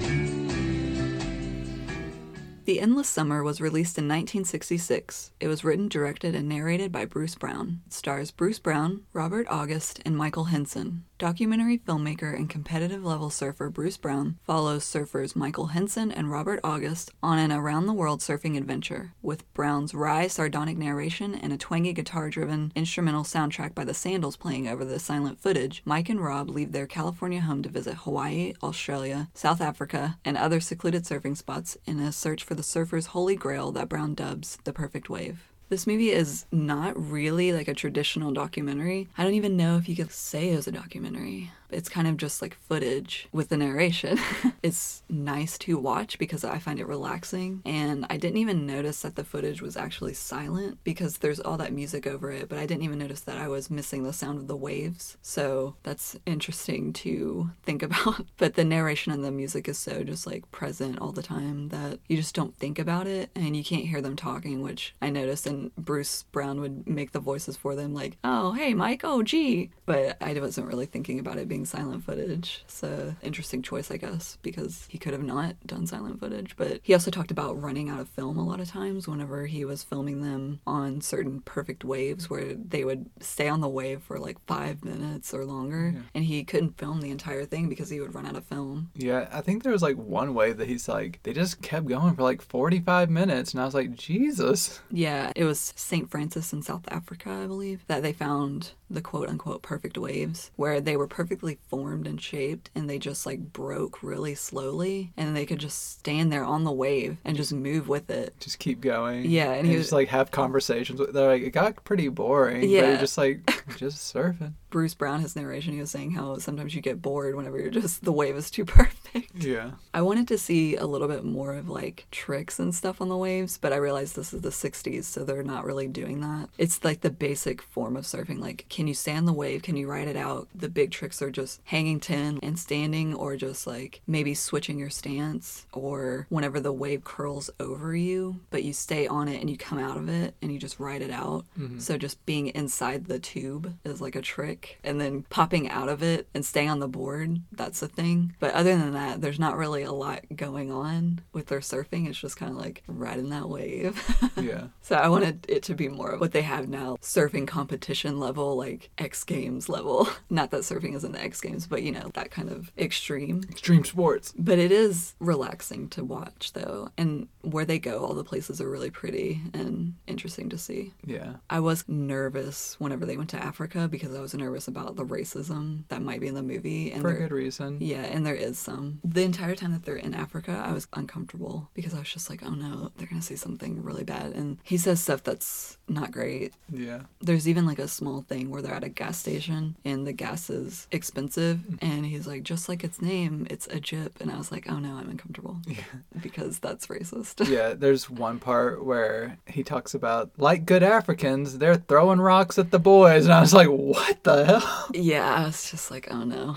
The Endless Summer was released in 1966. It was written, directed, and narrated by Bruce Brown. It stars Bruce Brown, Robert August, and Michael Hynson. Documentary filmmaker and competitive level surfer Bruce Brown follows surfers Michael Hynson and Robert August on an around the world surfing adventure, with Brown's wry, sardonic narration and a twangy guitar driven instrumental soundtrack by the Sandals playing over the silent footage. Mike and Rob leave their California home to visit Hawaii, Australia, South Africa, and other secluded surfing spots in a search for the surfer's holy grail that Brown dubs the perfect wave. This movie is not really like a traditional documentary. I don't even know if you could say it was a documentary. It's kind of just like footage with the narration. it's nice to watch because I find it relaxing. And I didn't even notice that the footage was actually silent because there's all that music over it, but I didn't even notice that I was missing the sound of the waves. So that's interesting to think about. But the narration and the music is so just like present all the time that you just don't think about it and you can't hear them talking, which I noticed. And Bruce Brown would make the voices for them, like, oh, hey, Mike, oh, gee. But I wasn't really thinking about it being silent footage. So, interesting choice, I guess, because he could have not done silent footage. But he also talked about running out of film a lot of times whenever he was filming them on certain perfect waves where they would stay on the wave for like five minutes or longer. And he couldn't film the entire thing because he would run out of film. Yeah, I think there was like one wave that he's like, they just kept going for like 45 minutes. And I was like, Jesus. Yeah, it was St. Francis in South Africa, I believe, that they found the quote unquote perfect waves where they were perfectly formed and shaped and they just like broke really slowly and they could just stand there on the wave and just move with it. Just keep going. Yeah, and and he was- just like have conversations with. They're like, it got pretty boring. but Yeah. you're just like, just surfing. Bruce Brown, his narration, he was saying how sometimes you get bored whenever you're just the wave is too perfect. Yeah. I wanted to see a little bit more of like tricks and stuff on the waves, but I realized this is the 60s, so they're not really doing that. It's like the basic form of surfing. Like, can you stand the wave? Can you ride it out? The big tricks are just hanging 10 and standing, or just like maybe switching your stance, or whenever the wave curls over you, but you stay on it and you come out of it and you just ride it out. Mm-hmm. So just being inside the tube is like a trick, and then popping out of it and staying on the board, that's the thing. But other than that, there's not really a lot going on with their surfing. It's just kind of like riding that wave. Yeah. so I wanted it to be more of what they have now surfing competition level, like X Games level. Not that surfing is in the X Games, but you know, that kind of extreme. Extreme sports. But it is relaxing to watch though. And where they go, all the places are really pretty and interesting to see. Yeah. I was nervous whenever they went to Africa because I was nervous about the racism that might be in the movie. And For a there- good reason. Yeah, and there is some. The entire time that they're in Africa, I was uncomfortable because I was just like, oh no, they're gonna say something really bad. And he says stuff that's not great. Yeah. There's even like a small thing where they're at a gas station and the gas is expensive. Mm. And he's like, just like its name, it's a jip. And I was like, oh no, I'm uncomfortable yeah. because that's racist. Yeah, there's one part where he talks about, like good Africans, they're throwing rocks at the boys. And I was like, what the hell? Yeah, I was just like, oh no.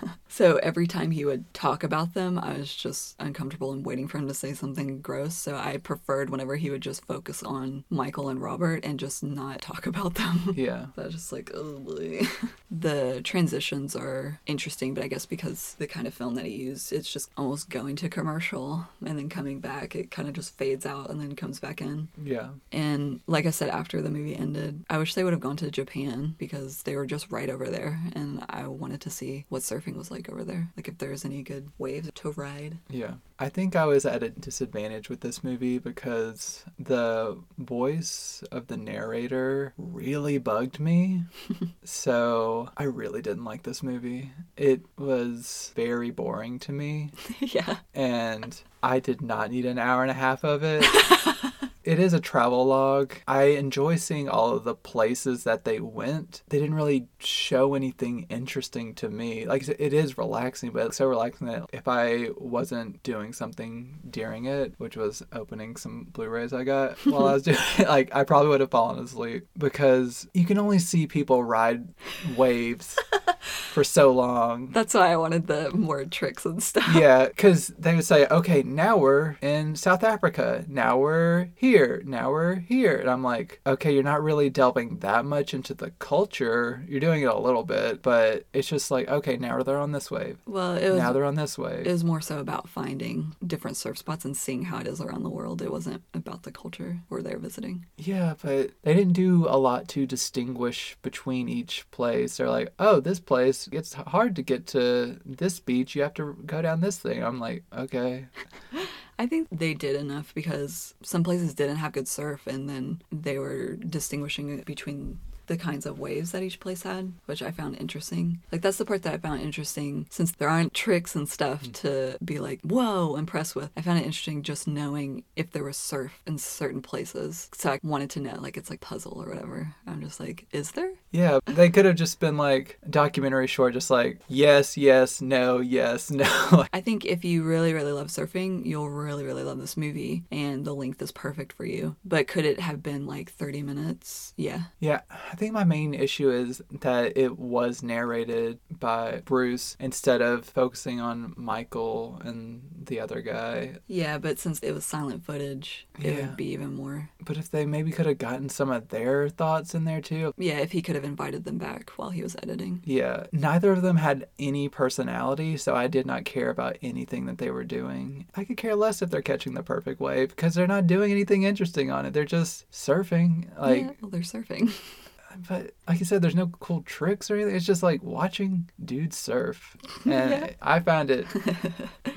so every time he would talk about them, I was just uncomfortable and waiting for him to say something gross. So I preferred whenever he would just focus on Michael and Robert and just not talk about them. Yeah. Was just like, oh boy. the transitions are interesting, but I guess because the kind of film that he used, it's just almost going to commercial and then coming back. It kind of just fades out and then comes back in. Yeah. And like I said, after the movie ended, I wish they would have gone to Japan because they were just right over there. And I wanted to see what surfing was like over there. Like if there's any good waves to ride. Yeah. I think I was at a disadvantage with this movie because the voice of the narrator really bugged me. so I really didn't like this movie. It was very boring to me. yeah. and I did not need an hour and a half of it. it is a travel log. I enjoy seeing all of the places that they went. They didn't really show anything interesting to me. Like it is relaxing, but it's so relaxing that if I wasn't doing something during it, which was opening some Blu-rays I got while I was doing it, like I probably would have fallen asleep because you can only see people ride waves for so long. That's why I wanted the more tricks and stuff. Yeah, because they would say, okay, now we're in South Africa. Now we're here. Now we're here. And I'm like, okay, you're not really delving that much into the culture. You're doing it a little bit, but it's just like, okay, now they're on this wave. Well, it was, Now they're on this wave. it was more so about finding different surf spots and seeing how it is around the world. It wasn't about the culture where they're visiting. Yeah, but they didn't do a lot to distinguish between each place. They're like, oh, this place, it's hard to get to this beach. You have to go down this thing. I'm like, okay. I think they did enough because some places didn't have good surf, and then they were distinguishing it between the kinds of waves that each place had, which I found interesting. Like that's the part that I found interesting since there aren't tricks and stuff mm. to be like, whoa, impressed with. I found it interesting just knowing if there was surf in certain places. So I wanted to know, like it's like puzzle or whatever. I'm just like, is there? Yeah, they could have just been like documentary short, just like yes, yes, no, yes, no. I think if you really, really love surfing, you'll really, really love this movie, and the length is perfect for you. But could it have been like 30 minutes? Yeah. yeah, I think my main issue is that it was narrated by Bruce instead of focusing on Michael and the other guy. Yeah, but since it was silent footage, it Yeah. would be even more. But if they maybe could have gotten some of their thoughts in there too. Yeah, if he could have invited them back while he was editing. Yeah, neither of them had any personality, so I did not care about anything that they were doing. I could care less if they're catching the perfect wave because they're not doing anything interesting on it. They're just surfing. Like, yeah, well, they're surfing. but like I said, there's no cool tricks or anything. It's just like watching dudes surf, and Yeah. I found it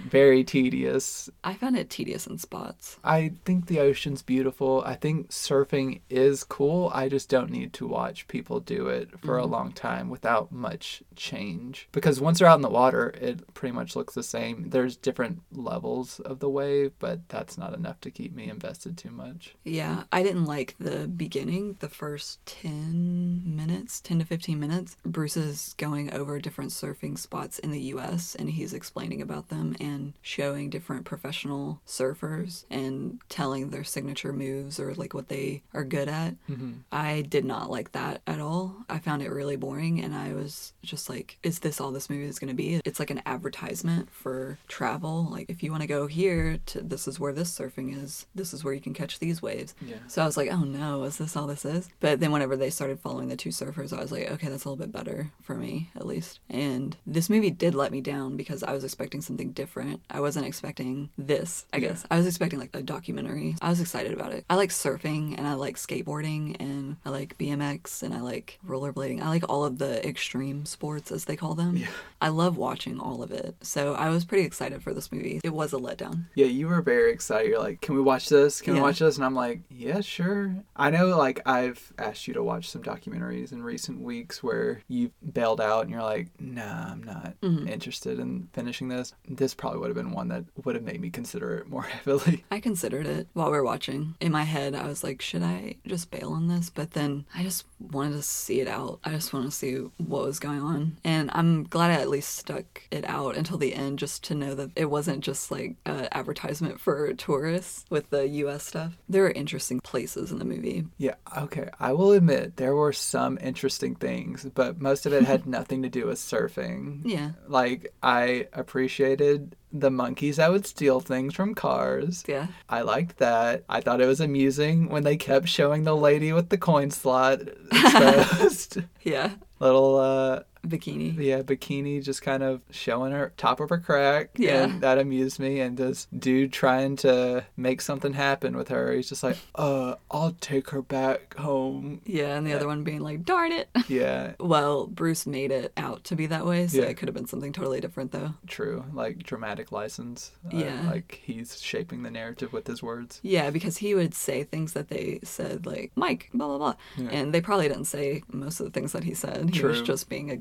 very tedious. I found it tedious in spots. I think the ocean's beautiful. I think surfing is cool. I just don't need to watch people do it for a mm-hmm. long time without much change. Because once they're out in the water, it pretty much looks the same. There's different levels of the wave, but that's not enough to keep me invested too much. Yeah, I didn't like the beginning, the first 10 minutes, 10 to 15 minutes. Bruce is going over different surfing spots in the US and he's explaining about them and showing different professional surfers and telling their signature moves or like what they are good at. Mm-hmm. I did not like that at all. I found it really boring and I was just like, is this all this movie is going to be? It's like an advertisement for travel. Like, if you want to go here, to this is where this surfing is, this is where you can catch these waves. Yeah. So I was like, oh no, is this all this is? But then whenever they started following the two surfers, I was like, okay, that's a little bit better for me, at least. And this movie did let me down because I was expecting something different. I wasn't expecting this, I guess. I was expecting like a documentary. I was excited about it. I like surfing and I like skateboarding and I like BMX and I like rollerblading. I like all of the extreme sports, as they call them. Yeah. I love watching all of it. So I was pretty excited for this movie. It was a letdown. Yeah, you were very excited. You're like, "Can we watch this? Can we watch this?" And I'm like, "Yeah, sure." I know, like, I've asked you to watch some documentaries in recent weeks where you bailed out and you're like, "Nah, I'm not Mm-hmm. interested in finishing this." This probably would have been one that would have made me consider it more heavily. I considered it while we were watching. In my head, I was like, should I just bail on this? But then I just wanted to see it out. I just wanted to see what was going on. And I'm glad I at least stuck it out until the end just to know that it wasn't just like an advertisement for tourists with the US stuff. There were interesting places in the movie. Yeah, okay. I will admit there were some interesting things, but most of it had nothing to do with surfing. Yeah. Like, I appreciated the monkeys that would steal things from cars. Yeah. I liked that. I thought it was amusing when they kept showing the lady with the coin slot exposed. Yeah. Little, uh, Bikini. yeah, bikini just kind of showing her top of her crack. Yeah. And that amused me. And this dude trying to make something happen with her. He's just like, uh, I'll take her back home. Yeah. And the other one being like, darn it. Yeah, Well, Bruce made it out to be that way, so Yeah. it could have been something totally different, though. true. Like dramatic license. Uh, Yeah. like he's shaping the narrative with his words. Yeah, because he would say things that they said, like, Mike, blah, blah, blah. Yeah. And they probably didn't say most of the things that he said. He was just being a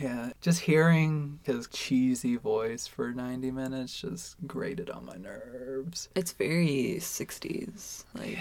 Yeah, just hearing his cheesy voice for 90 minutes just grated on my nerves. It's very 60s. Like,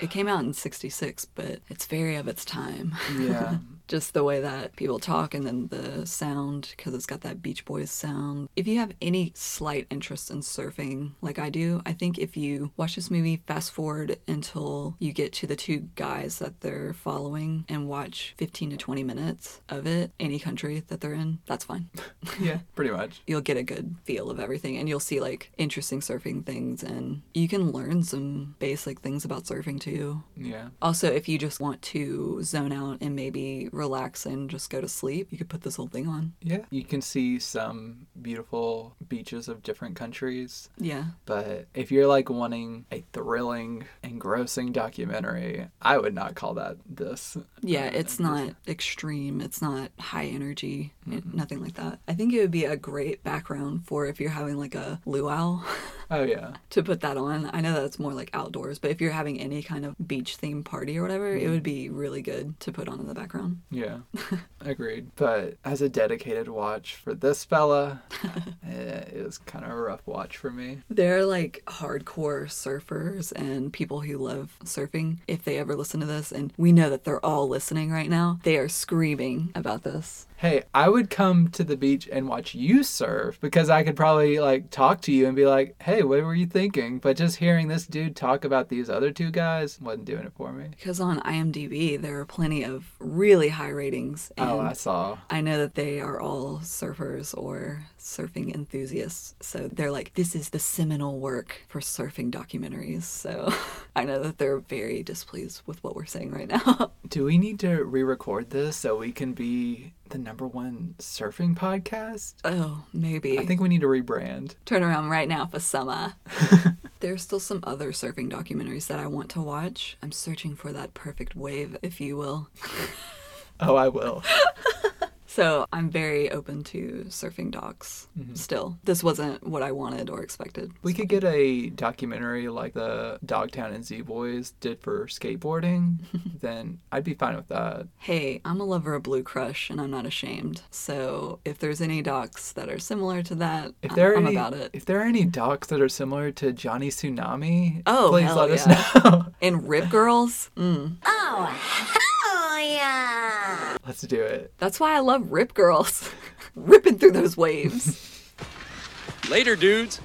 it came out in 66, but it's very of its time. Yeah. just the way that people talk and then the sound, because it's got that Beach Boys sound. If you have any slight interest in surfing, like I do, I think if you watch this movie, fast forward until you get to the two guys that they're following and watch 15 to 20 minutes of it, any country that they're in, that's fine. yeah, pretty much. You'll get a good feel of everything and you'll see like interesting surfing things and you can learn some basic things about surfing too. Yeah. Also, if you just want to zone out and maybe relax and just go to sleep, you could put this whole thing on. Yeah. You can see some beautiful beaches of different countries. Yeah. But if you're like wanting a thrilling, engrossing documentary, I would not call that this. Yeah, Uh, it's not extreme. It's not high energy. it- nothing like that. I think it would be a great background for if you're having like a luau Oh, yeah. to put that on. I know that's more like outdoors, but if you're having any kind of beach themed party or whatever, it would be really good to put on in the background. Yeah. Agreed. But as a dedicated watch for this fella, eh, it was kind of a rough watch for me. They're like hardcore surfers and people who love surfing. If they ever listen to this, and we know that they're all listening right now, they are screaming about this. Hey, I would come to the beach and watch you surf because I could probably like talk to you and be like, "Hey, what were you thinking?" But just hearing this dude talk about these other two guys wasn't doing it for me. Because on IMDb, there are plenty of really high ratings. Oh, and Oh, I saw. I know that they are all surfers or surfing enthusiasts. So they're like, this is the seminal work for surfing documentaries. So I know that they're very displeased with what we're saying right now. Do we need to re-record this so we can be the number one surfing podcast? oh, maybe. I think we need to rebrand. Turn around right now for summer. There's still some other surfing documentaries that I want to watch. I'm searching for that perfect wave, if you will. Oh, I will. So I'm very open to surfing docs still. This wasn't what I wanted or expected. We could get a documentary like the Dogtown and Z Boys did for skateboarding, then I'd be fine with that. Hey, I'm a lover of Blue Crush and I'm not ashamed. So if there's any docs that are similar to that, If I- there are I'm any, about it. if there are any docs that are similar to Johnny Tsunami, Oh, please hell let us know. And Rip Girls? Mm. Let's do it. That's why I love Rip Girls. Ripping through those waves. Later, dudes.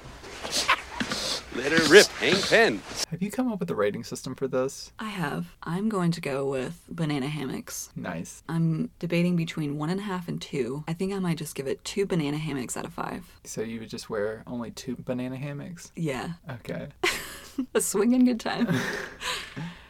Later, rip, Hank Penn. Have you come up with a rating system for this? I have. I'm going to go with banana hammocks. Nice. I'm debating between one and a half and two. I think I might just give it two banana hammocks out of five. So you would just wear only two banana hammocks? Yeah. Okay. A swinging good time.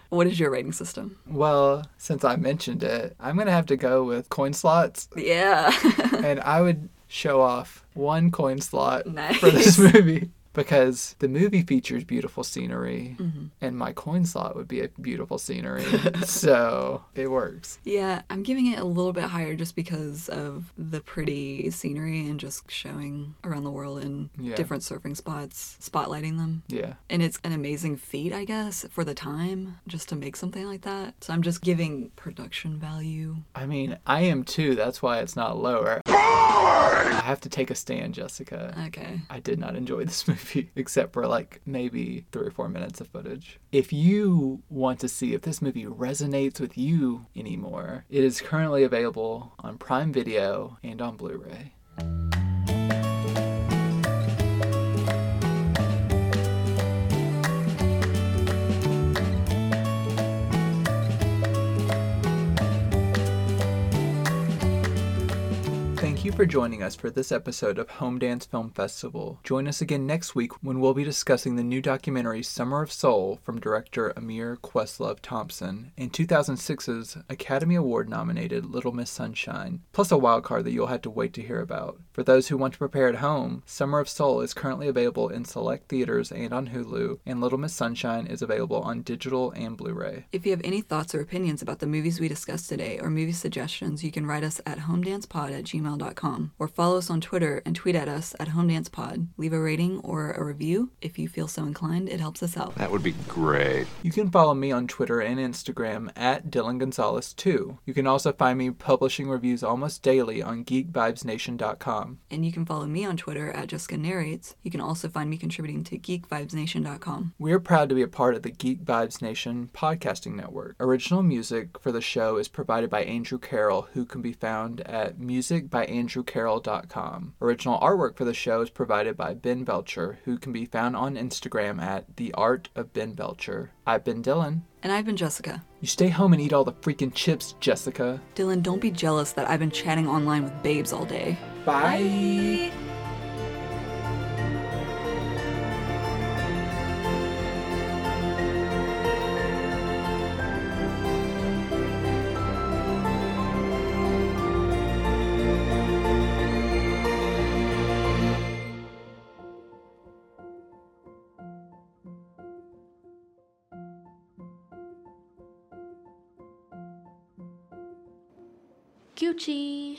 What is your rating system? Well, since I mentioned it, I'm going to have to go with coin slots. Yeah. and I would show off one coin slot for this movie because the movie features beautiful scenery Mhm. and my coin slot would be a beautiful scenery. so it works. Yeah, I'm giving it a little bit higher just because of the pretty scenery and just showing around the world in Yeah. different surfing spots, spotlighting them. Yeah. And it's an amazing feat, I guess, for the time, just to make something like that. So I'm just giving production value. I mean, I am too. That's why it's not lower. I have to take a stand, Jessica. Okay. I did not enjoy this movie except for like maybe three or four minutes of footage. If you want to see if this movie resonates with you anymore, it is currently available on Prime Video and on Blu ray. For joining us for this episode of Home Dance Film Festival. Join us again next week when we'll be discussing the new documentary Summer of Soul from director Ahmir Questlove Thompson and 2006's Academy Award nominated Little Miss Sunshine, plus a wild card that you'll have to wait to hear about. For those who want to prepare at home, Summer of Soul is currently available in select theaters and on Hulu, and Little Miss Sunshine is available on digital and Blu ray. If you have any thoughts or opinions about the movies we discussed today or movie suggestions, you can write us at homedancepod at gmail.com or follow us on Twitter and tweet at us at homedancepod. Leave a rating or a review if you feel so inclined. It helps us out. That would be great. You can follow me on Twitter and Instagram at Dylan Gonzalez too. You can also find me publishing reviews almost daily on geekvibesnation.com. And you can follow me on Twitter at Jessica Narrates. You can also find me contributing to geekvibesnation.com. We're proud to be a part of the Geek Vibes Nation podcasting network. Original music for the show is provided by Andrew Carroll, who can be found at musicbyandrewcarroll.com. Original artwork for the show is provided by Ben Belcher, who can be found on Instagram at the Art of Ben Belcher. I've been Dylan. And I've been Jessica. You stay home and eat all the freaking chips, Jessica. Dylan, don't be jealous that I've been chatting online with babes all day. Bye. Gucci.